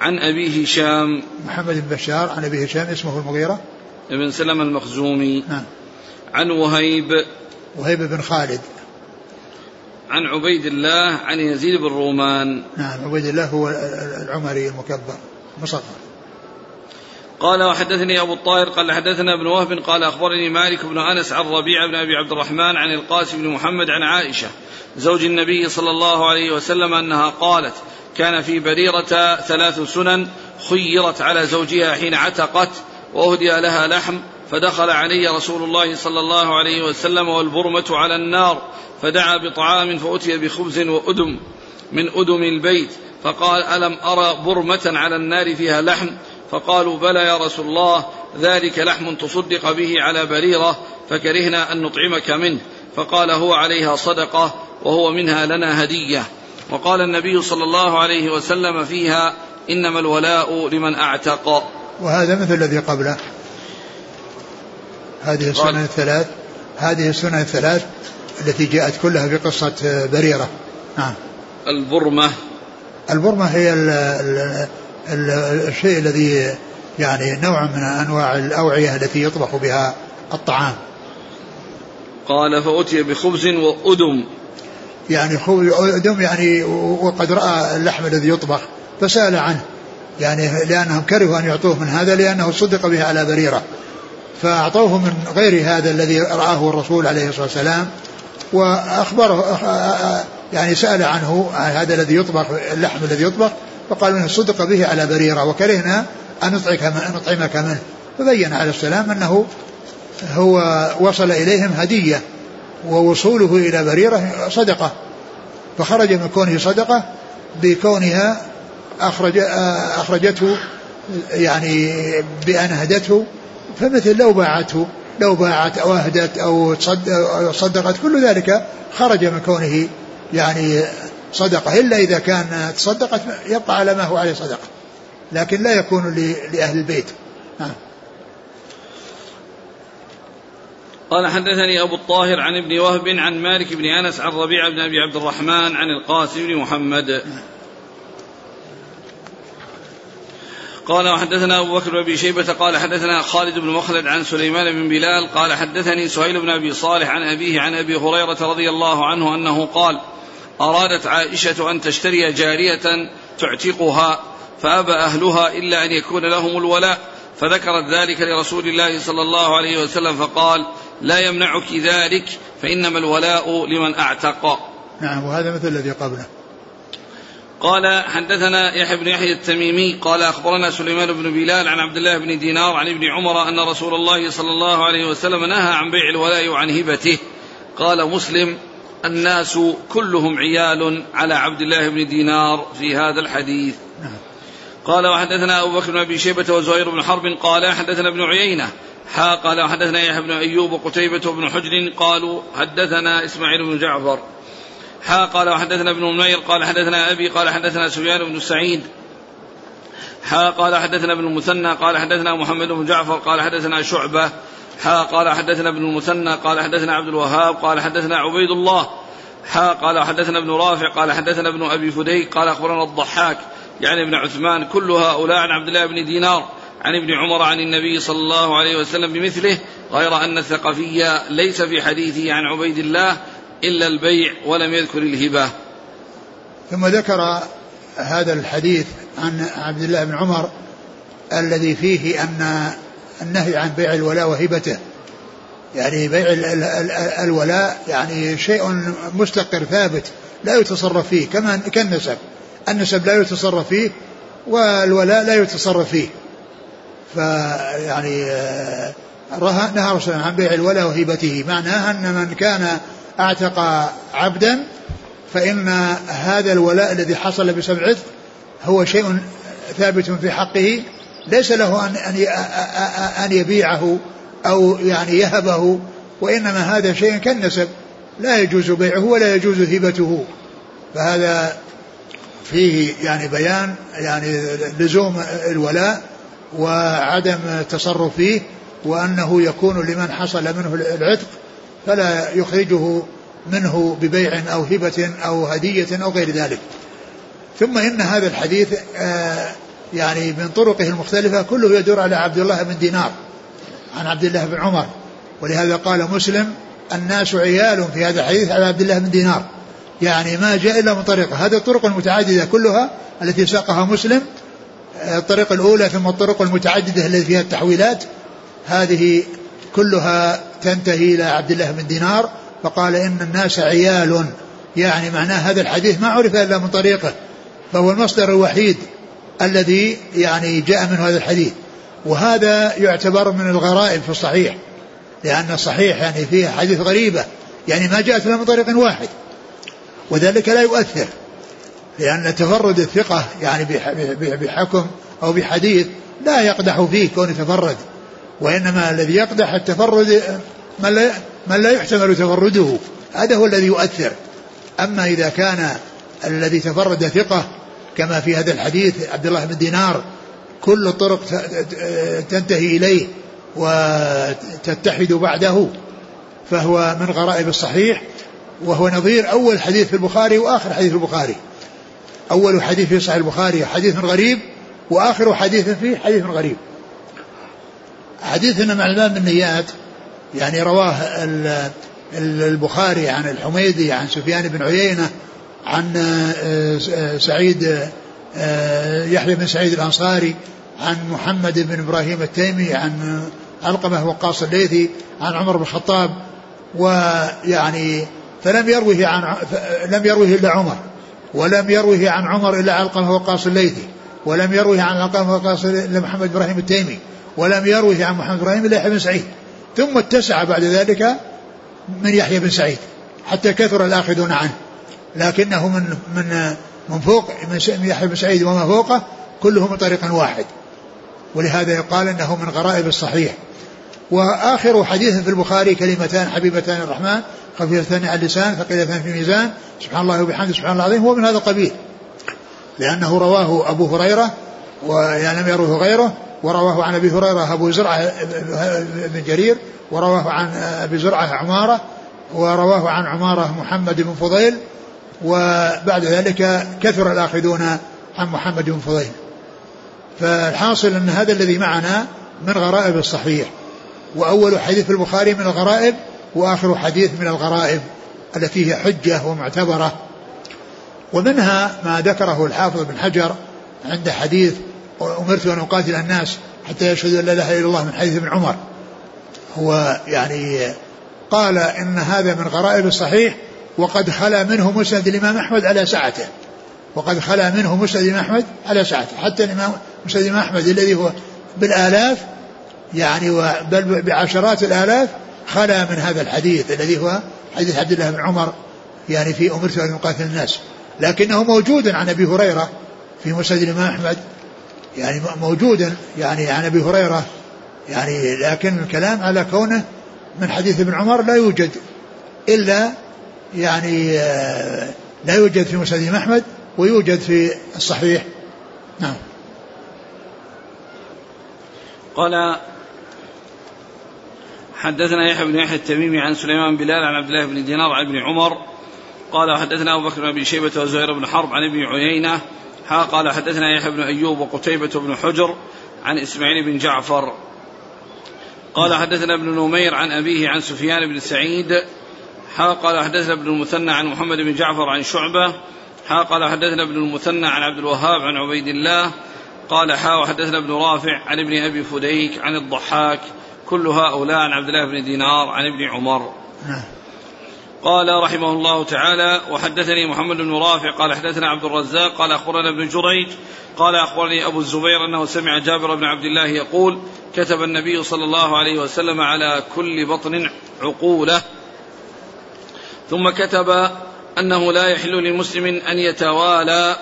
عن أبي هشام. محمد بن بشار عن أبي هشام اسمه المغيرة. ابن سلم المخزومي. نعم. عن وهيب. وهيب بن خالد. عن عبيد الله عن يزيد بن رومان. نعم عبيد الله هو العمري المكبر مصغر. قال وحدثني أبو الطاهر قال حدثنا ابن وهب قال أخبرني مالك بن أنس عن ربيع بن أبي عبد الرحمن عن القاسم بن محمد عن عائشة زوج النبي صلى الله عليه وسلم أنها قالت كان في بريرة ثلاث سنن خيرت على زوجها حين عتقت وأهدي لها لحم فدخل علي رسول الله صلى الله عليه وسلم والبرمة على النار فدعا بطعام فأتي بخبز وأدم من أدم البيت فقال ألم أرى برمة على النار فيها لحم؟ فقالوا بلى يا رسول الله ذلك لحم تصدق به على بريرة فكرهنا أن نطعمك منه. فقال هو عليها صدقة وهو منها لنا هدية. وقال النبي صلى الله عليه وسلم فيها إنما الولاء لمن أعتق. وهذا مثل الذي قبله. هذه السنن الثلاث هذه السنن الثلاث التي جاءت كلها في قصة بريرة. نعم. البرمة. البرمة هي ال ال ال الشيء الذي يعني نوع من أنواع الأوعية التي يطبخ بها الطعام. قال فأتي بخبز وأدم. يعني أدم يعني وقد رأى اللحم الذي يطبخ فسأل عنه. يعني لأنهم كرهوا أن يعطوه من هذا لأنه صدق به على بريرة. فأعطوه من غير هذا الذي رآه الرسول عليه الصلاة والسلام وأخبره يعني سأل عنه عن هذا الذي يطبخ اللحم الذي يطبخ فقالوا انه صدق به على بريرة وكرهنا أن نطعمك منه. فبين عليه السلام أنه هو وصل إليهم هدية ووصوله إلى بريرة صدقة. فخرج من كونه صدقة بكونها اخرج أخرجته يعني بأن اهدته فمثل لو باعته لو باعت أو أهدت أو صدقت كل ذلك خرج من كونه يعني صدقة. إلا إذا كان تصدقت يبقى على ما هو عليه صدقة. لكن لا يكون لأهل البيت. نعم. قال حدثني أبو الطاهر عن ابن وهب عن مالك بن أنس عن ربيع بن أبي عبد الرحمن عن القاسم بن محمد. قال وحدثنا أبو بكر بن شيبة قال حدثنا خالد بن مخلد عن سليمان بن بلال قال حدثني سهيل بن أبي صالح عن أبيه عن أبي هريرة رضي الله عنه أنه قال أرادت عائشة أن تشتري جارية تعتقها فأبى أهلها إلا أن يكون لهم الولاء فذكرت ذلك لرسول الله صلى الله عليه وسلم فقال لا يمنعك ذلك فإنما الولاء لمن أعتق. نعم وهذا مثل الذي قبله. قال حدثنا يحيى بن يحيى التميمي قال أخبرنا سليمان بن بلال عن عبد الله بن دينار عن ابن عمر أن رسول الله صلى الله عليه وسلم نهى عن بيع الولاء وعن هبته. قال مسلم الناس كلهم عيال على عبد الله بن دينار في هذا الحديث. قال وحدثنا أبو بكر بن أبي شيبة وزهير بن حرب قال حدثنا ابن عيينة. حا قال وحدثنا يحيى بن أيوب وقتيبة بن حجر قالوا حدثنا إسماعيل بن جعفر. حا قال وحدثنا ابن نمير قال حدثنا أبي قال حدثنا سفيان بن سعيد حا قال حدثنا ابن المثنى قال حدثنا محمد بن جعفر قال حدثنا شعبة حا قال حدثنا ابن المثنى قال حدثنا عبد الوهاب قال حدثنا عبيد الله حا قال حدثنا ابن رافع قال حدثنا ابن ابي فديك قال اخبرنا الضحاك يعني ابن عثمان كل هؤلاء عن عبد الله بن دينار عن ابن عمر عن النبي صلى الله عليه وسلم بمثله غير ان الثقفي ليس في حديثه عن عبيد الله إلا البيع ولم يذكر الهبة. ثم ذكر هذا الحديث عن عبد الله بن عمر الذي فيه أن النهي عن بيع الولاء وهبته. يعني بيع الولاء يعني شيء مستقر ثابت لا يتصرف فيه كما كالنسب. النسب لا يتصرف فيه والولاء لا يتصرف فيه. فيعني آه، نهى رسول عن بيع الولاء وهبته. معناه أن من كان أعتق عبدا فإن هذا الولاء الذي حصل بسبب عتق هو شيء ثابت في حقه. ليس له أن أن يبيعه أو يعني يهبه وإنما هذا شيء كالنسب. لا يجوز بيعه ولا يجوز هبته. فهذا فيه يعني بيان يعني لزوم الولاء وعدم التصرف فيه وأنه يكون لمن حصل منه العتق فلا يخرجه منه ببيع أو هبة أو هدية أو غير ذلك. ثم إن هذا الحديث آه يعني من طرقه المختلفة كله يدور على عبد الله بن دينار عن عبد الله بن عمر. ولهذا قال مسلم الناس عيال في هذا الحديث على عبد الله بن دينار. يعني ما جاء إلا من طريقه. هذه الطرق المتعددة كلها التي ساقها مسلم الطريق الأولى ثم الطرق المتعددة التي فيها التحويلات هذه كلها تنتهي إلى عبد الله بن دينار فقال إن الناس عيال. يعني معناه هذا الحديث ما عرف إلا من طريقه فهو المصدر الوحيد الذي يعني جاء منه هذا الحديث. وهذا يعتبر من الغرائب في الصحيح لأن الصحيح يعني فيه حديث غريبة يعني ما جاءت إلا من طريق واحد. وذلك لا يؤثر لأن تفرد الثقة يعني بحكم أو بحديث لا يقدح فيه كون يتفرد. وإنما الذي يقدح التفرد من لا, من لا يحتمل تفرده. هذا هو الذي يؤثر. أما إذا كان الذي تفرد ثقة كما في هذا الحديث عبد الله بن دينار كل الطرق تنتهي إليه وتتحد بعده فهو من غرائب الصحيح وهو نظير أول حديث في البخاري وآخر حديث في البخاري. أول حديث في صحيح البخاري حديث غريب وآخر حديث فيه حديث غريب. حديثنا مع الإمام بالنيات يعني رواه البخاري عن الحميدي عن سفيان بن عيينة عن آه، سعيد آه، يحيى بن سعيد الأنصاري عن محمد بن إبراهيم التيمي عن علقمة وقاص الليثي عن عمر بن الخطاب ويعني فلم يروه عن لم يروه إلا عمر ولم يروه عن عمر إلا علقمة وقاص الليثي ولم يروه عن علقمة وقاص إلا محمد إبراهيم التيمي. ولم يروه عن محمد إبراهيم إلا يحيى بن سعيد. ثم اتسع بعد ذلك من يحيى بن سعيد حتى كثر الآخذون عنه. لكنه من من من فوق من يحيى بن سعيد وما فوقه كله من طريق واحد. ولهذا يقال إنه من غرائب الصحيح. وآخر حديث في البخاري كلمتان حبيبتان الرحمن خفيفتان على اللسان ثقيلتان في الميزان سبحان الله وبحمده سبحان الله العظيم هو من هذا القبيل. لأنه رواه أبو هريرة ويعني لم يروه غيره ورواه عن أبي هريرة أبو زرعة بن جرير ورواه عن أبي زرعة عمارة ورواه عن عمارة محمد بن فضيل وبعد ذلك كثر الآخذون عن محمد بن فضيل. فالحاصل أن هذا الذي معنا من غرائب الصحيح وأول حديث البخاري من الغرائب وآخر حديث من الغرائب التي هي حجة ومعتبرة. ومنها ما ذكره الحافظ بن حجر عند حديث أمرت أن أقاتل الناس حتى يشهدوا أن لا إله إلا الله من حديث ابن عمر. هو يعني قال إن هذا من غرائب الصحيح وقد خلا منه مسند الإمام أحمد على سعته وقد خلا منه مسند الإمام أحمد على سعته حتى الإمام مسند الإمام أحمد الذي هو بالآلاف يعني بل بعشرات الآلاف خلا من هذا الحديث الذي هو حديث عبد الله بن عمر يعني في أمرت أن أقاتل الناس. لكنه موجود عن أبي هريرة في مسند الإمام أحمد يعني موجودا يعني عن أبي هريرة يعني لكن الكلام على كونه من حديث ابن عمر لا يوجد إلا يعني آه، لا يوجد في مسند أحمد ويوجد في الصحيح. نعم. قال حدثنا يحيى بن يحيى التميمي عن سليمان بلال عن عبد الله بن دينار عن ابن عمر قال حدثنا أبو بكر بن أبي شيبة وزهير بن حرب عن ابن عيينة ها قال حدثنا يحيى بن أيوب وقتيبة بن حجر عن إسماعيل بن جعفر. قال حدثنا ابن نمير عن أبيه عن سفيان بن سعيد. ها قال حدثنا ابن المثنى عن محمد بن جعفر عن شعبة. ها قال حدثنا ابن المثنى عن عبد الوهاب عن عبيد الله. قال حا وحدثنا ابن رافع عن ابن أبي فديك عن الضحاك. كل هؤلاء عن عبد الله بن دينار عن ابن عمر. نعم. قال رحمه الله تعالى وحدثني محمد بن رافع قال حدثنا عبد الرزاق قال أخبرنا ابن جريج قال أخبرني أبو الزبير أنه سمع جابر بن عبد الله يقول كتب النبي صلى الله عليه وسلم على كل بطن عقولة. ثم كتب أنه لا يحل لمسلم أن يتوالى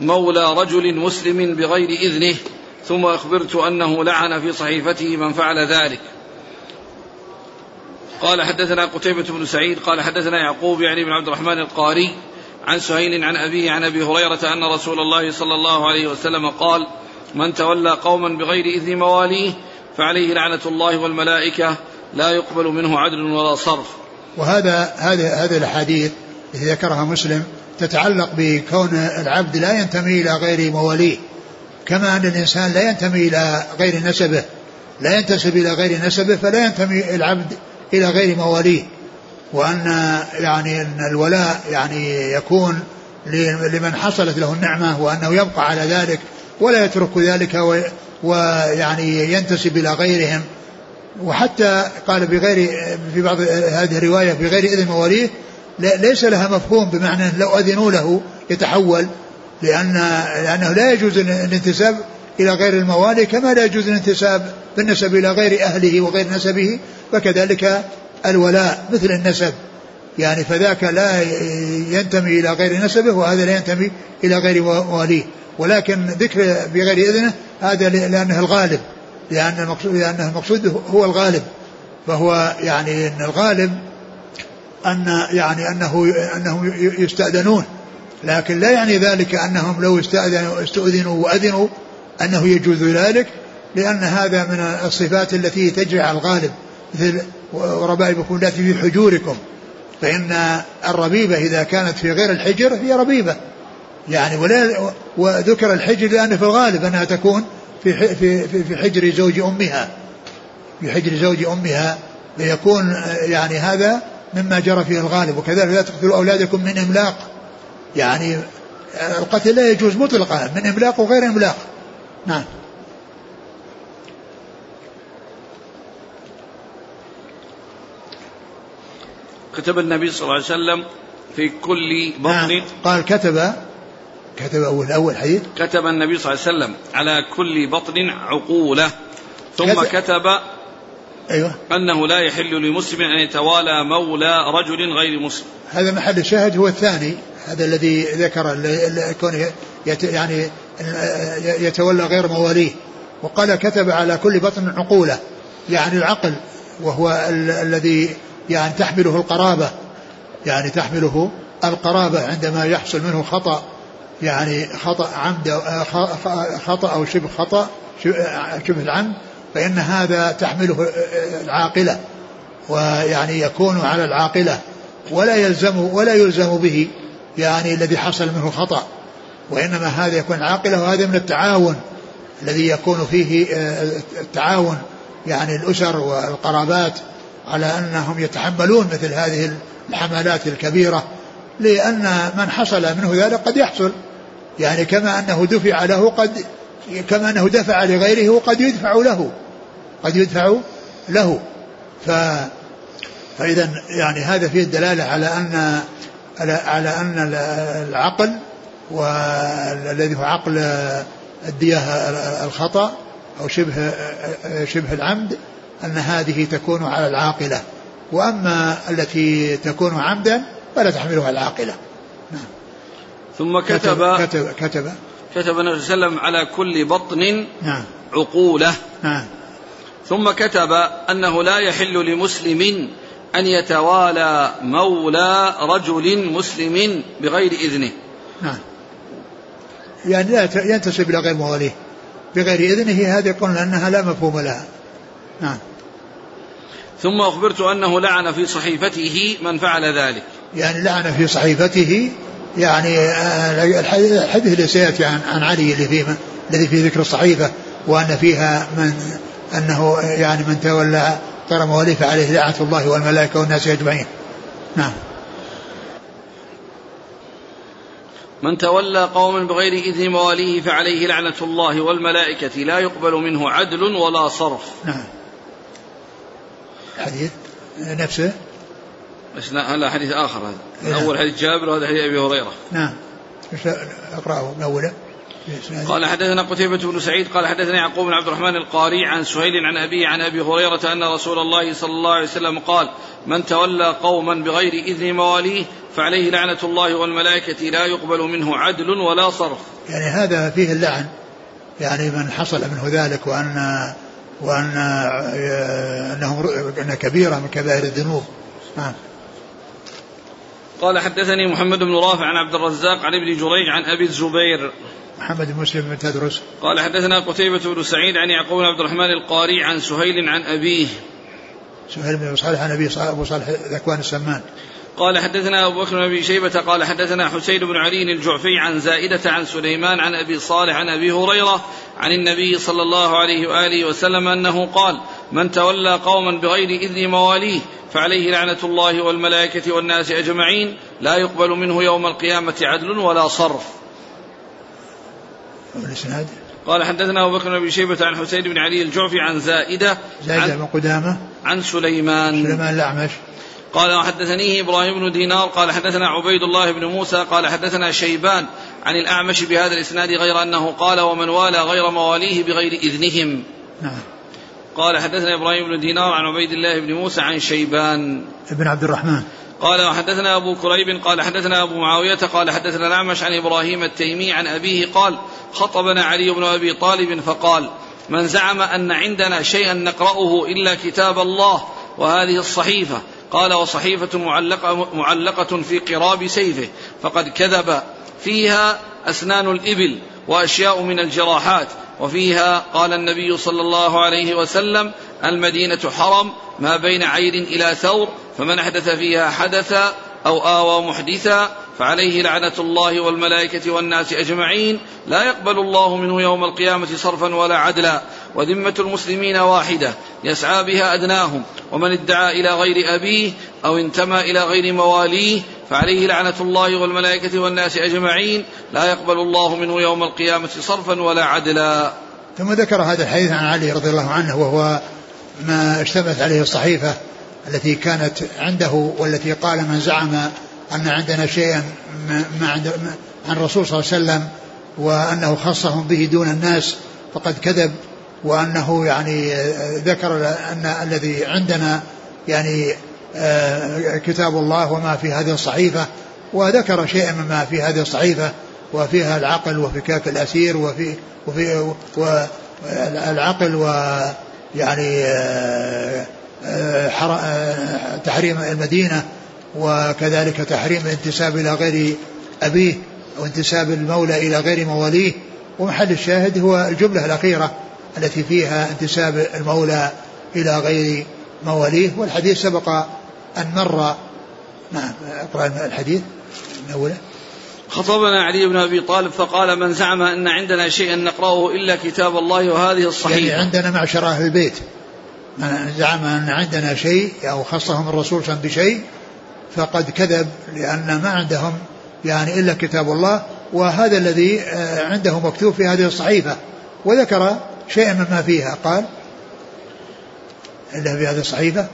مولى رجل مسلم بغير إذنه. ثم أخبرت أنه لعن في صحيفته من فعل ذلك. قال حدثنا قتيبة بن سعيد قال حدثنا يعقوب يعني بن عبد الرحمن القاري عن سهيل عن أبيه عن أبي هريرة أن رسول الله صلى الله عليه وسلم قال من تولى قوما بغير إذن مواليه فعليه لعنة الله والملائكة لا يقبل منه عدل ولا صرف. وهذا هذه هذه الأحاديث التي ذكرها مسلم تتعلق بكون العبد لا ينتمي إلى غير مواليه كما أن الإنسان لا ينتمي إلى غير نسبه لا ينتسب إلى غير نسبه فلا ينتمي العبد إلى غير مواليه وأن يعني أن الولاء يعني يكون لمن حصلت له النعمة وأنه يبقى على ذلك ولا يترك ذلك ويعني ينتسب إلى غيرهم. وحتى قال بغير في بعض هذه الرواية بغير إذن مواليه ليس لها مفهوم بمعنى لو أذنوا له يتحول لأن لأنه لا يجوز الانتساب إلى غير الموالي كما لا يجوز الانتساب بالنسب إلى غير أهله وغير نسبه فكذلك الولاء مثل النسب. يعني فذاك لا ينتمي إلى غير نسبه وهذا لا ينتمي إلى غير مواليه ولكن ذكر بغير إذنه هذا لأنه الغالب. لأن المقصود لأنه المقصود هو الغالب. فهو يعني أن الغالب أن يعني أنه أنهم يستأذنون. لكن لا يعني ذلك أنهم لو استأذنوا استؤذنوا وأذنوا أنه يجوز ذلك لأن هذا من الصفات التي تجري على الغالب. مثل وربائبكم التي في حجوركم فإن الربيبة إذا كانت في غير الحجر هي ربيبة. يعني ولا وذكر الحجر لأنه في الغالب أنها تكون في في في حجر زوج أمها. في حجر زوج أمها ليكون يعني هذا مما جرى فيه الغالب. وكذلك لا تقتلوا أولادكم من إملاق. يعني القتل لا يجوز مطلقا من إملاق وغير إملاق. نعم. كتب النبي صلى الله عليه وسلم في كل بطن. نعم. قال كتب كتب أول أول حديث. كتب النبي صلى الله عليه وسلم على كل بطن عقولة. ثم كتب, كتب أيوة. أنه لا يحل لمسلم أن يتوالى مولى رجل غير مسلم. هذا محل الشاهد هو الثاني. هذا الذي ذكر كونه يعني يتولى غير مواليه. وقال كتب على كل بطن عقولة. يعني العقل وهو الذي يعني تحمله القرابة. يعني تحمله القرابة عندما يحصل منه خطأ. يعني خطأ عمد خطأ أو شبه خطأ شبه العمد فإن هذا تحمله العاقلة. ويعني يكون على العاقلة. ولا يلزم ولا يلزم به. يعني الذي حصل منه خطأ. وإنما هذا يكون عاقلة وهذا من التعاون الذي يكون فيه التعاون يعني الأسر والقرابات على أنهم يتحملون مثل هذه الحملات الكبيرة لأن من حصل منه ذلك قد يحصل. يعني كما أنه دفع له قد كما أنه دفع لغيره وقد يدفع له قد يدفع له. ف فإذا يعني هذا فيه الدلالة على أن على أن العقل والذي هو عقل الدية الخطأ أو شبه شبه العمد أن هذه تكون على العاقلة. وأما التي تكون عمدا فلا تحملها العاقلة. نعم. ثم كتب كتب كتب. كتب النبي صلى الله عليه وسلم على كل بطن نعم. عقولة. نعم. ثم كتب أنه لا يحل لمسلم أن يتوالى مولى رجل مسلم بغير إذنه. نعم. يعني لا ينتسب إلى غير مواليه بغير إذنه هذه قلنا أنها لا مفهوم لها. نعم. ثم أخبرت أنه لعن في صحيفته من فعل ذلك. يعني لعن في صحيفته يعني آه، الحديث اللي سيأتي عن, عن علي اللي فيه الذي في ذكر الصحيفة وأن فيها من أنه يعني من تولى غير مواليه فعليه لعنة الله والملائكة والناس أجمعين. نعم. من تولى قوما بغير إذن مواليه فعليه لعنة الله والملائكة لا يقبل منه عدل ولا صرف. نعم. الحديث نفسه؟ بس لا هذا حديث آخر. هذا. نعم. أول حديث جابر وهذا حديث أبي هريرة. نعم. اقرأه من أوله. قال حدثنا قتيبة بن سعيد قال حدثنا يعقوب بن عبد الرحمن القاري عن سهيل عن أبيه عن أبي هريرة أن رسول الله صلى الله عليه وسلم قال من تولى قوما بغير إذن مواليه فعليه لعنة الله والملائكة لا يقبل منه عدل ولا صرف. يعني هذا فيه اللعن. يعني من حصل منه ذلك وأن وأن أنه أن كبيرة من كبائر الذنوب. نعم. قال حدثني محمد بن رافع عن عبد الرزاق عن ابن جريج عن أبي الزبير. محمد بن مسلم بن تدرس. قال حدثنا قتيبة بن سعيد عن يعقوب بن عبد الرحمن القاري عن سهيل عن أبيه. سهيل بن صالح عن أبي أبو صالح ذكوان السمان. قال حدثنا أبو بكر بن أبي شيبة قال حدثنا حسين بن علي الجعفي عن زائدة عن سليمان عن أبي صالح عن أبي هريرة عن النبي صلى الله عليه وآله وسلم أنه قال من تولى قوما بغير إذن مواليه فعليه لعنة الله والملائكة والناس أجمعين لا يقبل منه يوم القيامة عدل ولا صرف. قال حدثنا أبو بكر بن أبي شيبة عن حسين بن علي الجعفي عن زائدة زائدة بن قدامة. عن سليمان. سليمان الأعمش. قال وحدثنيه إبراهيم بن دينار قال حدثنا عبيد الله بن موسى قال حدثنا شيبان عن الأعمش بهذا الإسناد غير أنه قال ومن والى غير مواليه بغير إذنهم. نعم. قال حدثنا إبراهيم بن دينار عن عبيد الله بن موسى عن شيبان ابن عبد الرحمن قال وحدثنا أبو كريب قال حدثنا أبو معاوية قال حدثنا الأعمش عن إبراهيم التيمي عن أبيه قال خطبنا علي بن أبي طالب فقال من زعم أن عندنا شيئا نقرأه إلا كتاب الله وهذه الصحيفة قال وصحيفة معلقة, معلقة في قراب سيفه فقد كذب فيها أسنان الإبل وأشياء من الجراحات وفيها قال النبي صلى الله عليه وسلم المدينة حرم ما بين عير إلى ثور فمن أحدث فيها حدثا أو آوى محدثا فعليه لعنة الله والملائكة والناس أجمعين لا يقبل الله منه يوم القيامة صرفا ولا عدلا. وذمة المسلمين واحدة يسعى بها أدناهم ومن ادعى إلى غير أبيه أو انتمى إلى غير مواليه فعليه لعنة الله والملائكة والناس أجمعين لا يقبل الله منه يوم القيامة صرفا ولا عدلا. ثم ذكر هذا الحديث عن علي رضي الله عنه وهو ما اشتملت عليه الصحيفة التي كانت عنده والتي قال من زعم أن عندنا شيئا ما عند عن الرسول صلى الله عليه وسلم وأنه خصهم به دون الناس فقد كذب وأنه يعني ذكر أن الذي عندنا يعني آه، كتاب الله وما في هذه الصحيفة وذكر شيئا مما في هذه الصحيفة وفيها العقل وفكاك الأسير وفي وفي والعقل ويعني آه، آه، تحريم المدينة وكذلك تحريم الانتساب إلى غير أبيه وانتساب المولى إلى غير مواليه ومحل الشاهد هو الجملة الأخيرة التي فيها انتساب المولى إلى غير مواليه والحديث سبق أن مر. نعم أقرأ الحديث من أوله. خطبنا علي بن أبي طالب فقال من زعم أن عندنا شيئا نقرأه إلا كتاب الله وهذه الصحيحة. يعني عندنا معشر أهل البيت. من زعم أن عندنا شيء أو خصهم الرسول صلى الله عليه وسلم بشيء فقد كذب لأن ما عندهم يعني إلا كتاب الله وهذا الذي آه، عنده مكتوب في هذه الصحيفة. وذكر شيئا مما فيها. قال إلا في هذه الصحيفة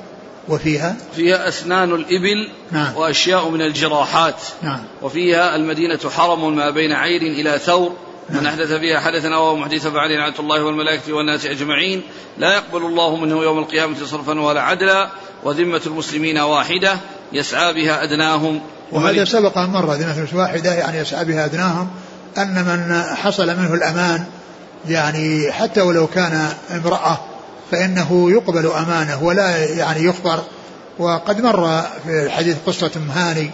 وفيها فيها أسنان الإبل نعم. وأشياء من الجراحات نعم. وفيها المدينة حرم ما بين عير إلى ثور. من نعم. أحدث فيها حدثا أو محدثا فعليه لعنة الله والملائكة والناس أجمعين. لا يقبل الله منه يوم القيامة صرفا ولا عدلا وذمة المسلمين واحدة يسعى بها أدناهم. وهذا سبق أن مر ذمة واحدة يعني يسعى بها أدناهم. أن من حصل منه الأمان يعني حتى ولو كان امرأة فإنه يقبل أمانه ولا يعني يخبر. وقد مر في الحديث قصة أم هاني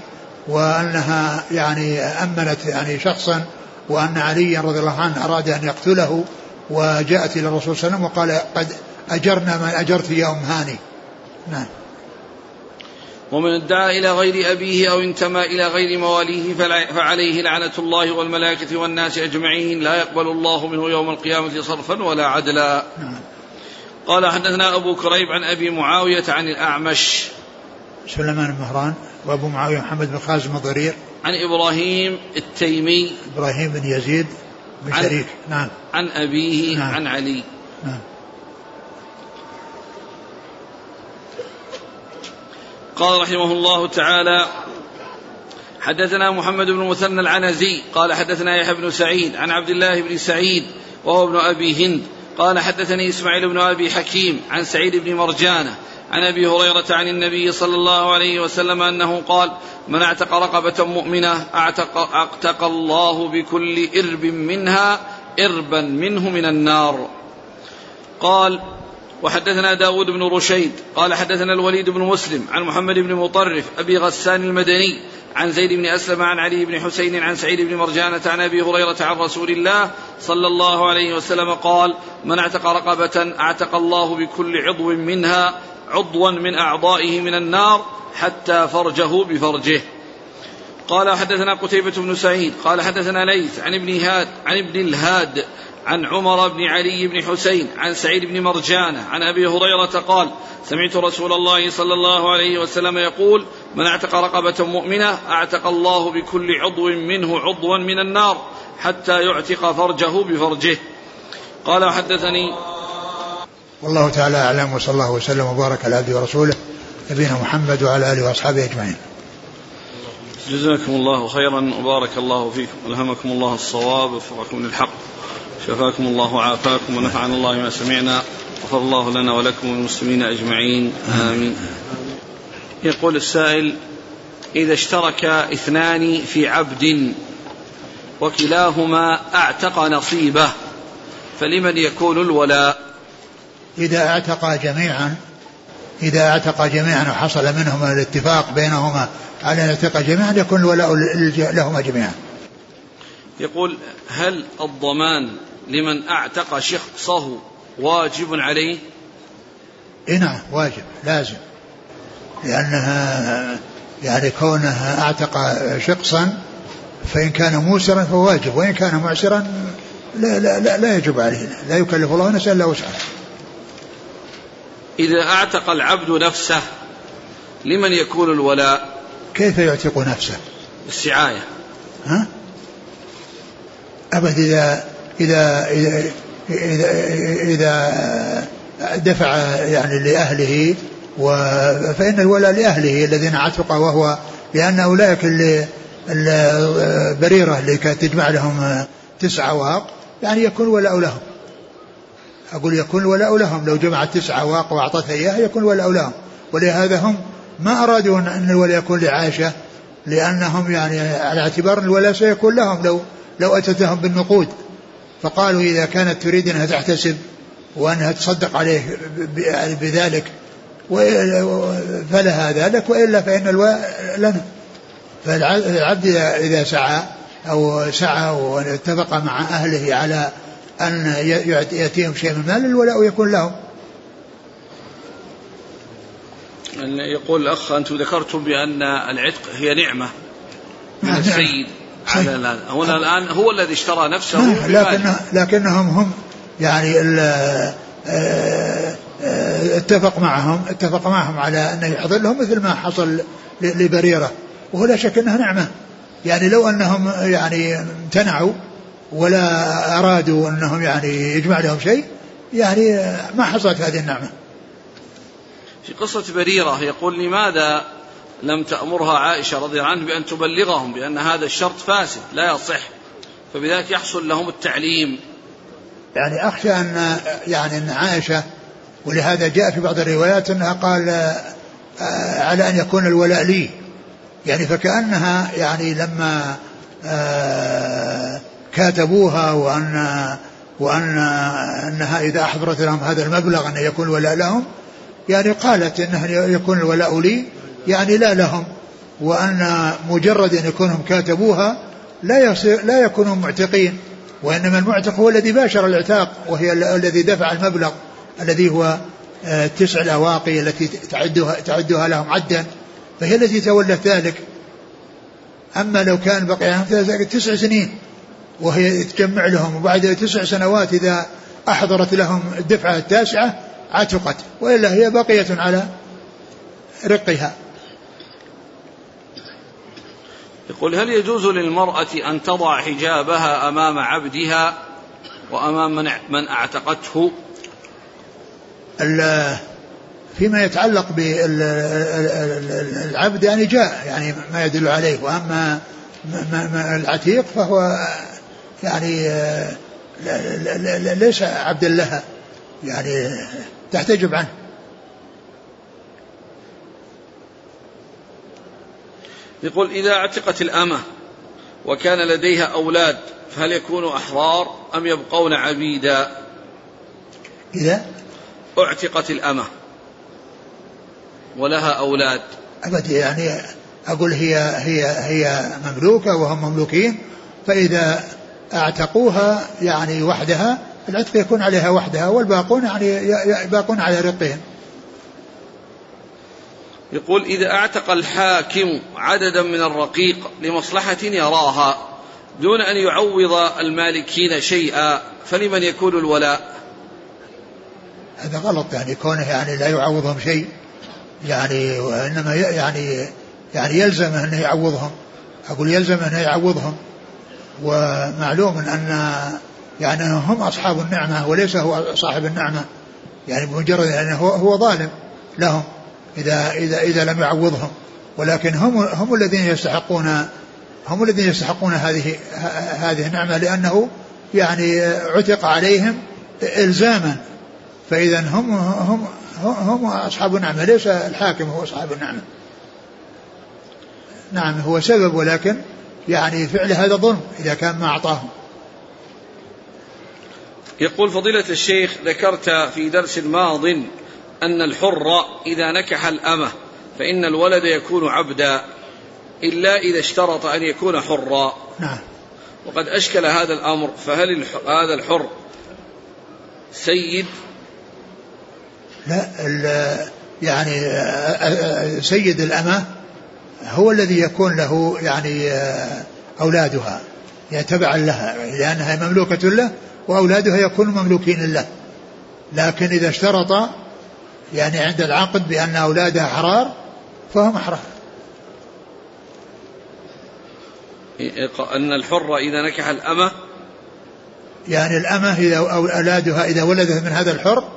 وأنها يعني أمنت يعني شخصا وأن عليا رضي الله عنه أراد أن يقتله وجاءت إلى الرسول صلى الله عليه وسلم وقال قد أجرنا من أجرت يا أم هاني. نعم. ومن ادعى إلى غير أبيه أو انتمى إلى غير مواليه فعليه لعنة الله والملائكة والناس أجمعين لا يقبل الله منه يوم القيامة صرفا ولا عدلا. قال حدثنا أبو كريب عن أبي معاوية عن الأعمش. سليمان بن مهران وأبو معاوية محمد بن خازم الضرير. عن إبراهيم التيمي. إبراهيم بن يزيد بن شريك نعم. عن أبيه نعم. عن علي. نعم. قال رحمه الله تعالى حدثنا محمد بن مثنى العنزي قال حدثنا يحيى بن سعيد عن عبد الله بن سعيد وهو ابن أبي هند قال حدثني إسماعيل بن أبي حكيم عن سعيد بن مرجانة عن أبي هريرة عن النبي صلى الله عليه وسلم أنه قال من أعتق رقبة مؤمنة اعتق, أعتق الله بكل إرب منها إربا منه من النار. قال وحدثنا داود بن رشيد قال حدثنا الوليد بن مسلم عن محمد بن مطرف أبي غسان المدني عن زيد بن أسلم عن علي بن حسين عن سعيد بن مرجانة عن أبي هريرة عن رسول الله صلى الله عليه وسلم قال من اعتق رقبة اعتق الله بكل عضو منها عضوا من أعضائه من النار حتى فرجه بفرجه. قال حدثنا قتيبة بن سعيد قال حدثنا ليث عن ابن هاد عن ابن الهاد عن عمر بن علي بن حسين عن سعيد بن مرجانة عن أبي هريرة قال سمعت رسول الله صلى الله عليه وسلم يقول من اعتق رقبة مؤمنة اعتق الله بكل عضو منه عضوا من النار حتى يعتق فرجه بفرجه. قال وحدثني والله تعالى أعلم وصلى الله وسلم وبارك على عبده ورسوله نبينا محمد وعلى آله وأصحابه أجمعين. جزاكم الله خيرا وبارك الله فيكم. ألهمكم الله الصواب ووفقكم للحق. شفاكم الله وعافاكم ونفعنا الله ما سمعنا غفر الله لنا ولكم والمسلمين أجمعين. آمين. يقول السائل إذا اشترك اثنان في عبد وكلاهما أعتق نصيبه فلمن يكون الولاء؟ إذا اعتقى جميعا إذا اعتقى جميعا وحصل منهما الاتفاق بينهما على أن يعتق جميعا يكون الولاء لهما جميعا. يقول هل الضمان لمن أعتق شخصه واجب عليه؟ إيه نعم واجب لازم. لأنها يعني كونها أعتق شخصا فإن كان موسرا فهو واجب وإن كان معسرا لا, لا, لا, لا يجب عليه لا يكلف الله نفسا إلا وسعه إذا أعتق العبد نفسه لمن يكون الولاء؟ كيف يعتق نفسه؟ السعاية. ها؟ أبد إذا إذا إذا, إذا, دفع يعني لأهله فإن الولاء لأهله الذين عتق وهو لأن أولئك البريرة اللي كانت تجمع لهم تسع أواق يعني يكون ولاء لهم. أقول يكون ولاء لهم لو جمعت تسع أواق وأعطتها إياها يكون ولاء لهم. ولهذا هم ما أرادوا أن الولاء يكون لعائشة لأنهم يعني على اعتبار الولاء سيكون لهم لو لو أتتهم بالنقود. فقالوا إذا كانت تريد أنها تحتسب وأنها تصدق عليه بذلك فلها ذلك وإلا فإن الولاء لنا فالعبد إذا سعى أو سعى واتفق مع أهله على أن يأتيهم شيء من المال الولاء يكون لهم. يقول الأخ أنتم ذكرتم بأن العتق هي نعمة من نعم. على هنا الآن هو الذي اشترى نفسه لكن لكنهم هم يعني آه، آه، اتفق معهم اتفق معهم على أنه يحضر لهم مثل ما حصل لبريرة. وهو لا شك أنها نعمة. يعني لو أنهم يعني امتنعوا ولا أرادوا أنهم يعني يجمع لهم شيء يعني ما حصلت هذه النعمة. في قصة بريرة يقول لماذا لم تأمرها عائشة رضي الله عنها بأن تبلغهم بأن هذا الشرط فاسد لا يصح. فبذلك يحصل لهم التعليم. يعني أخشى أن يعني أن عائشة ولهذا جاء في بعض الروايات أنها قال آه، على أن يكون الولاء لي. يعني فكأنها يعني لما آه، كاتبوها وأن وأن أنها إذا أحضرت لهم هذا المبلغ أن يكون الولاء لهم يعني قالت أنه يكون الولاء لي يعني لا لهم وأن مجرد أن يكونهم كاتبوها لا يصير لا يكونوا معتقين وإنما المعتق هو الذي باشر العتاق وهي الذي دفع المبلغ الذي هو آه، تسع الأواقي التي تعدها, تعدها لهم عدا فهي التي تولت ذلك. أما لو كان بقي تسع سنين وهي تجمع لهم وبعد تسع سنوات إذا أحضرت لهم الدفعة التاسعة عتقت وإلا هي بقية على رقها. يقول هل يجوز للمرأة أن تضع حجابها أمام عبدها وأمام من من أعتقته؟ فيما يتعلق بالعبد يعني جاء يعني ما يدل عليه. وأما العتيق فهو يعني ليس عبدا لها يعني تحتجب عنه. يقول إذا اعتقت الأمة وكان لديها أولاد فهل يكونوا أحرار أم يبقون عبيدا؟ إذا اعتقت الأمة ولها أولاد. أبد يعني أقول هي هي هي مملوكة وهم مملوكين فإذا أعتقوها يعني وحدها العتق يكون عليها وحدها والباقون يعني باقون على رقهم. يقول إذا أعتق الحاكم عددا من الرقيق لمصلحة يراها دون أن يعوض المالكين شيئا فلمن يكون الولاء؟ هذا غلط يعني كونه يعني لا يعوضهم شيء يعني وإنما يعني يعني يلزم أنه يعوضهم. أقول يلزم أنه يعوضهم. ومعلوم أن يعني هم أصحاب النعمة وليس هو صاحب النعمة. يعني بمجرد أنه هو, هو ظالم لهم. إذا إذا إذا لم يعوضهم. ولكن هم هم الذين يستحقون هم الذين يستحقون هذه هذه النعمة لأنه يعني عتق عليهم إلزاما. فإذا هم هم هم أصحاب النعمة ليس الحاكم هو أصحاب النعمة. نعم هو سبب ولكن يعني فعل هذا ظلم إذا كان ما أعطاهم. يقول فضيلة الشيخ ذكرت في درس ماض أن الحر إذا نكح الأمة فإن الولد يكون عبدا إلا إذا اشترط أن يكون حرا. نعم. وقد أشكل هذا الأمر فهل هذا الحر سيد؟ لا يعني سيد الأمة هو الذي يكون له يعني أولادها يعني تبعا لها لأنها مملوكة له وأولادها يكونوا مملوكين له. لكن إذا اشترط يعني عند العقد بأن أولادها حرار فهم أحرار أن الحر إذا نكح الأمة يعني الأمة إذا أولادها إذا ولدت من هذا الحر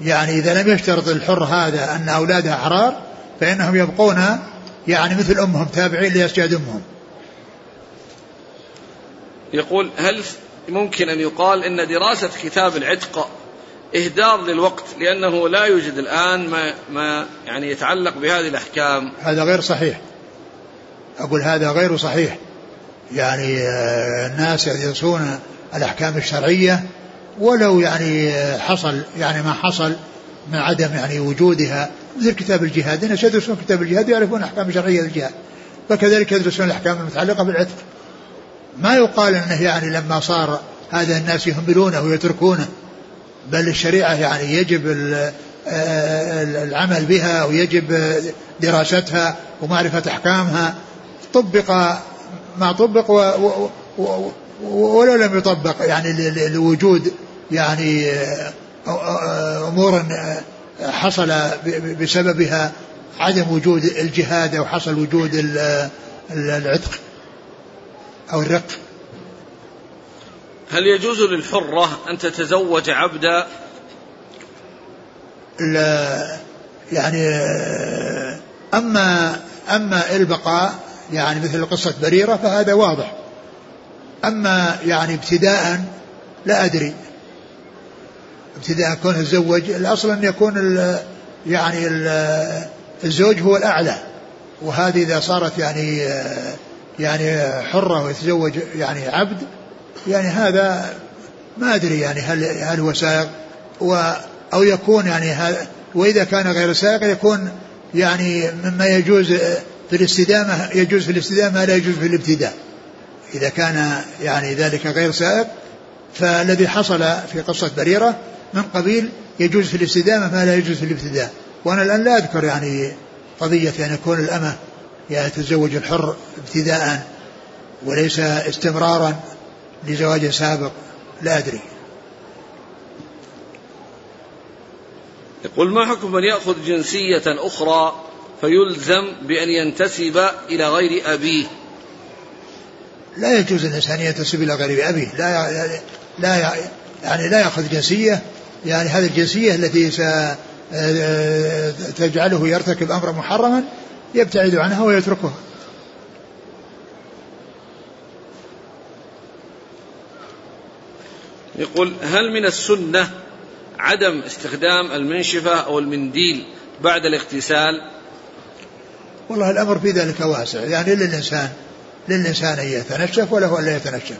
يعني إذا لم يشترط الحر هذا أن أولادها أحرار فإنهم يبقون يعني مثل أمهم تابعين لأسجاد أمهم. يقول هل ممكن أن يقال أن دراسة كتاب العتق إهدار للوقت لأنه لا يوجد الآن ما, ما يعني يتعلق بهذه الأحكام. هذا غير صحيح. أقول هذا غير صحيح. يعني آه، الناس يدرسون الأحكام الشرعية ولو يعني حصل يعني ما حصل من عدم يعني وجودها مثل كتاب الجهاد. الناس يدرسون كتاب الجهاد يعرفون أحكام شرعية الجهاد. فكذلك يدرسون الأحكام المتعلقة بالعتق. ما يقال أنه يعني لما صار هذا الناس يهملونه ويتركونه. بل الشريعة يعني يجب العمل بها ويجب دراستها ومعرفة أحكامها. طبق ما طبق ولو لم يطبق يعني لوجود يعني أمور حصل بسببها عدم وجود الجهاد أو حصل وجود العتق أو الرق. هل يجوز للحرة أن تتزوج عبدا؟ لا يعني أما أما البقاء يعني مثل قصة بريرة فهذا واضح. أما يعني ابتداء لا أدري. ابتداء كونه تزوج الأصل أن يكون ال يعني ال الزوج هو الأعلى. وهذه إذا صارت يعني يعني حرة ويتزوج يعني عبد يعني هذا ما أدري يعني هل هل هو سائق و أو يكون يعني هذا وإذا كان غير سائق يكون يعني مما يجوز في الاستدامة يجوز في الاستدامة لا يجوز في الابتداء. إذا كان يعني ذلك غير سائق فالذي حصل في قصة بريرة من قبيل يجوز في الاستدامة ما لا يجوز في الابتداء. وأنا الآن لا أذكر يعني قضية أن يكون الأمة يعني تتزوج الحر ابتداء وليس استمرارا. لزواج سابق لا أدري. يقول ما حكم من يأخذ جنسية أخرى فيلزم بأن ينتسب إلى غير أبيه؟ لا يجوز الإنسان ينتسب إلى غير أبيه. لا لا يعني لا يأخذ جنسية. يعني هذه الجنسية التي ستجعله يرتكب أمرا محرما يبتعد عنها ويتركها. يقول هل من السنة عدم استخدام المنشفة أو المنديل بعد الاغتسال؟ والله الأمر في ذلك واسع. يعني للإنسان للإنسان أن يتنشف وله أن لا يتنشف.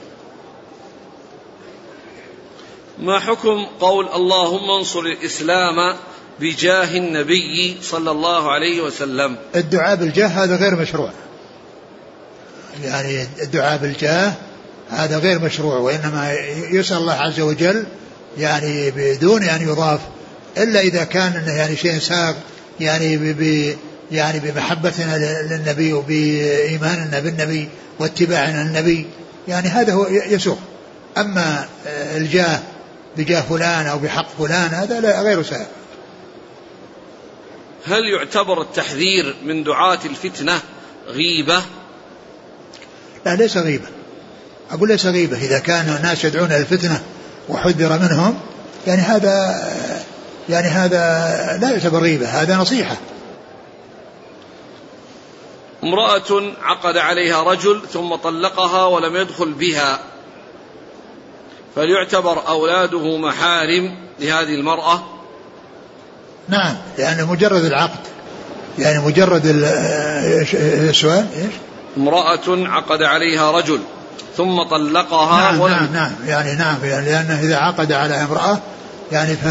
ما حكم قول اللهم انصر الإسلام بجاه النبي صلى الله عليه وسلم؟ الدعاء بالجاه هذا غير مشروع. يعني الدعاء بالجاه هذا غير مشروع وإنما يسأل الله عز وجل يعني بدون أن يضاف إلا إذا كان إنه يعني شيء ساق يعني ب يعني بمحبتنا للنبي وبإيماننا بالنبي واتباعنا للنبي يعني هذا هو يسوق. أما الجاه بجاه فلان أو بحق فلان هذا لا غير سائغ هل يعتبر التحذير من دعاة الفتنة غيبة؟ لا ليس غيبة. أقول ليس غيبة إذا كان الناس يدعون الفتنة وحذر منهم يعني هذا يعني هذا لا يعتبر غيبة هذا نصيحة. امرأة عقد عليها رجل ثم طلقها ولم يدخل بها. فليعتبر أولاده محارم لهذه المرأة. نعم لأن مجرد العقد. يعني مجرد السؤال إيش؟ امرأة عقد عليها رجل ثم طلقها نعم ولم نعم نعم يعني نعم يعني لأنه إذا عقد على امرأة يعني ف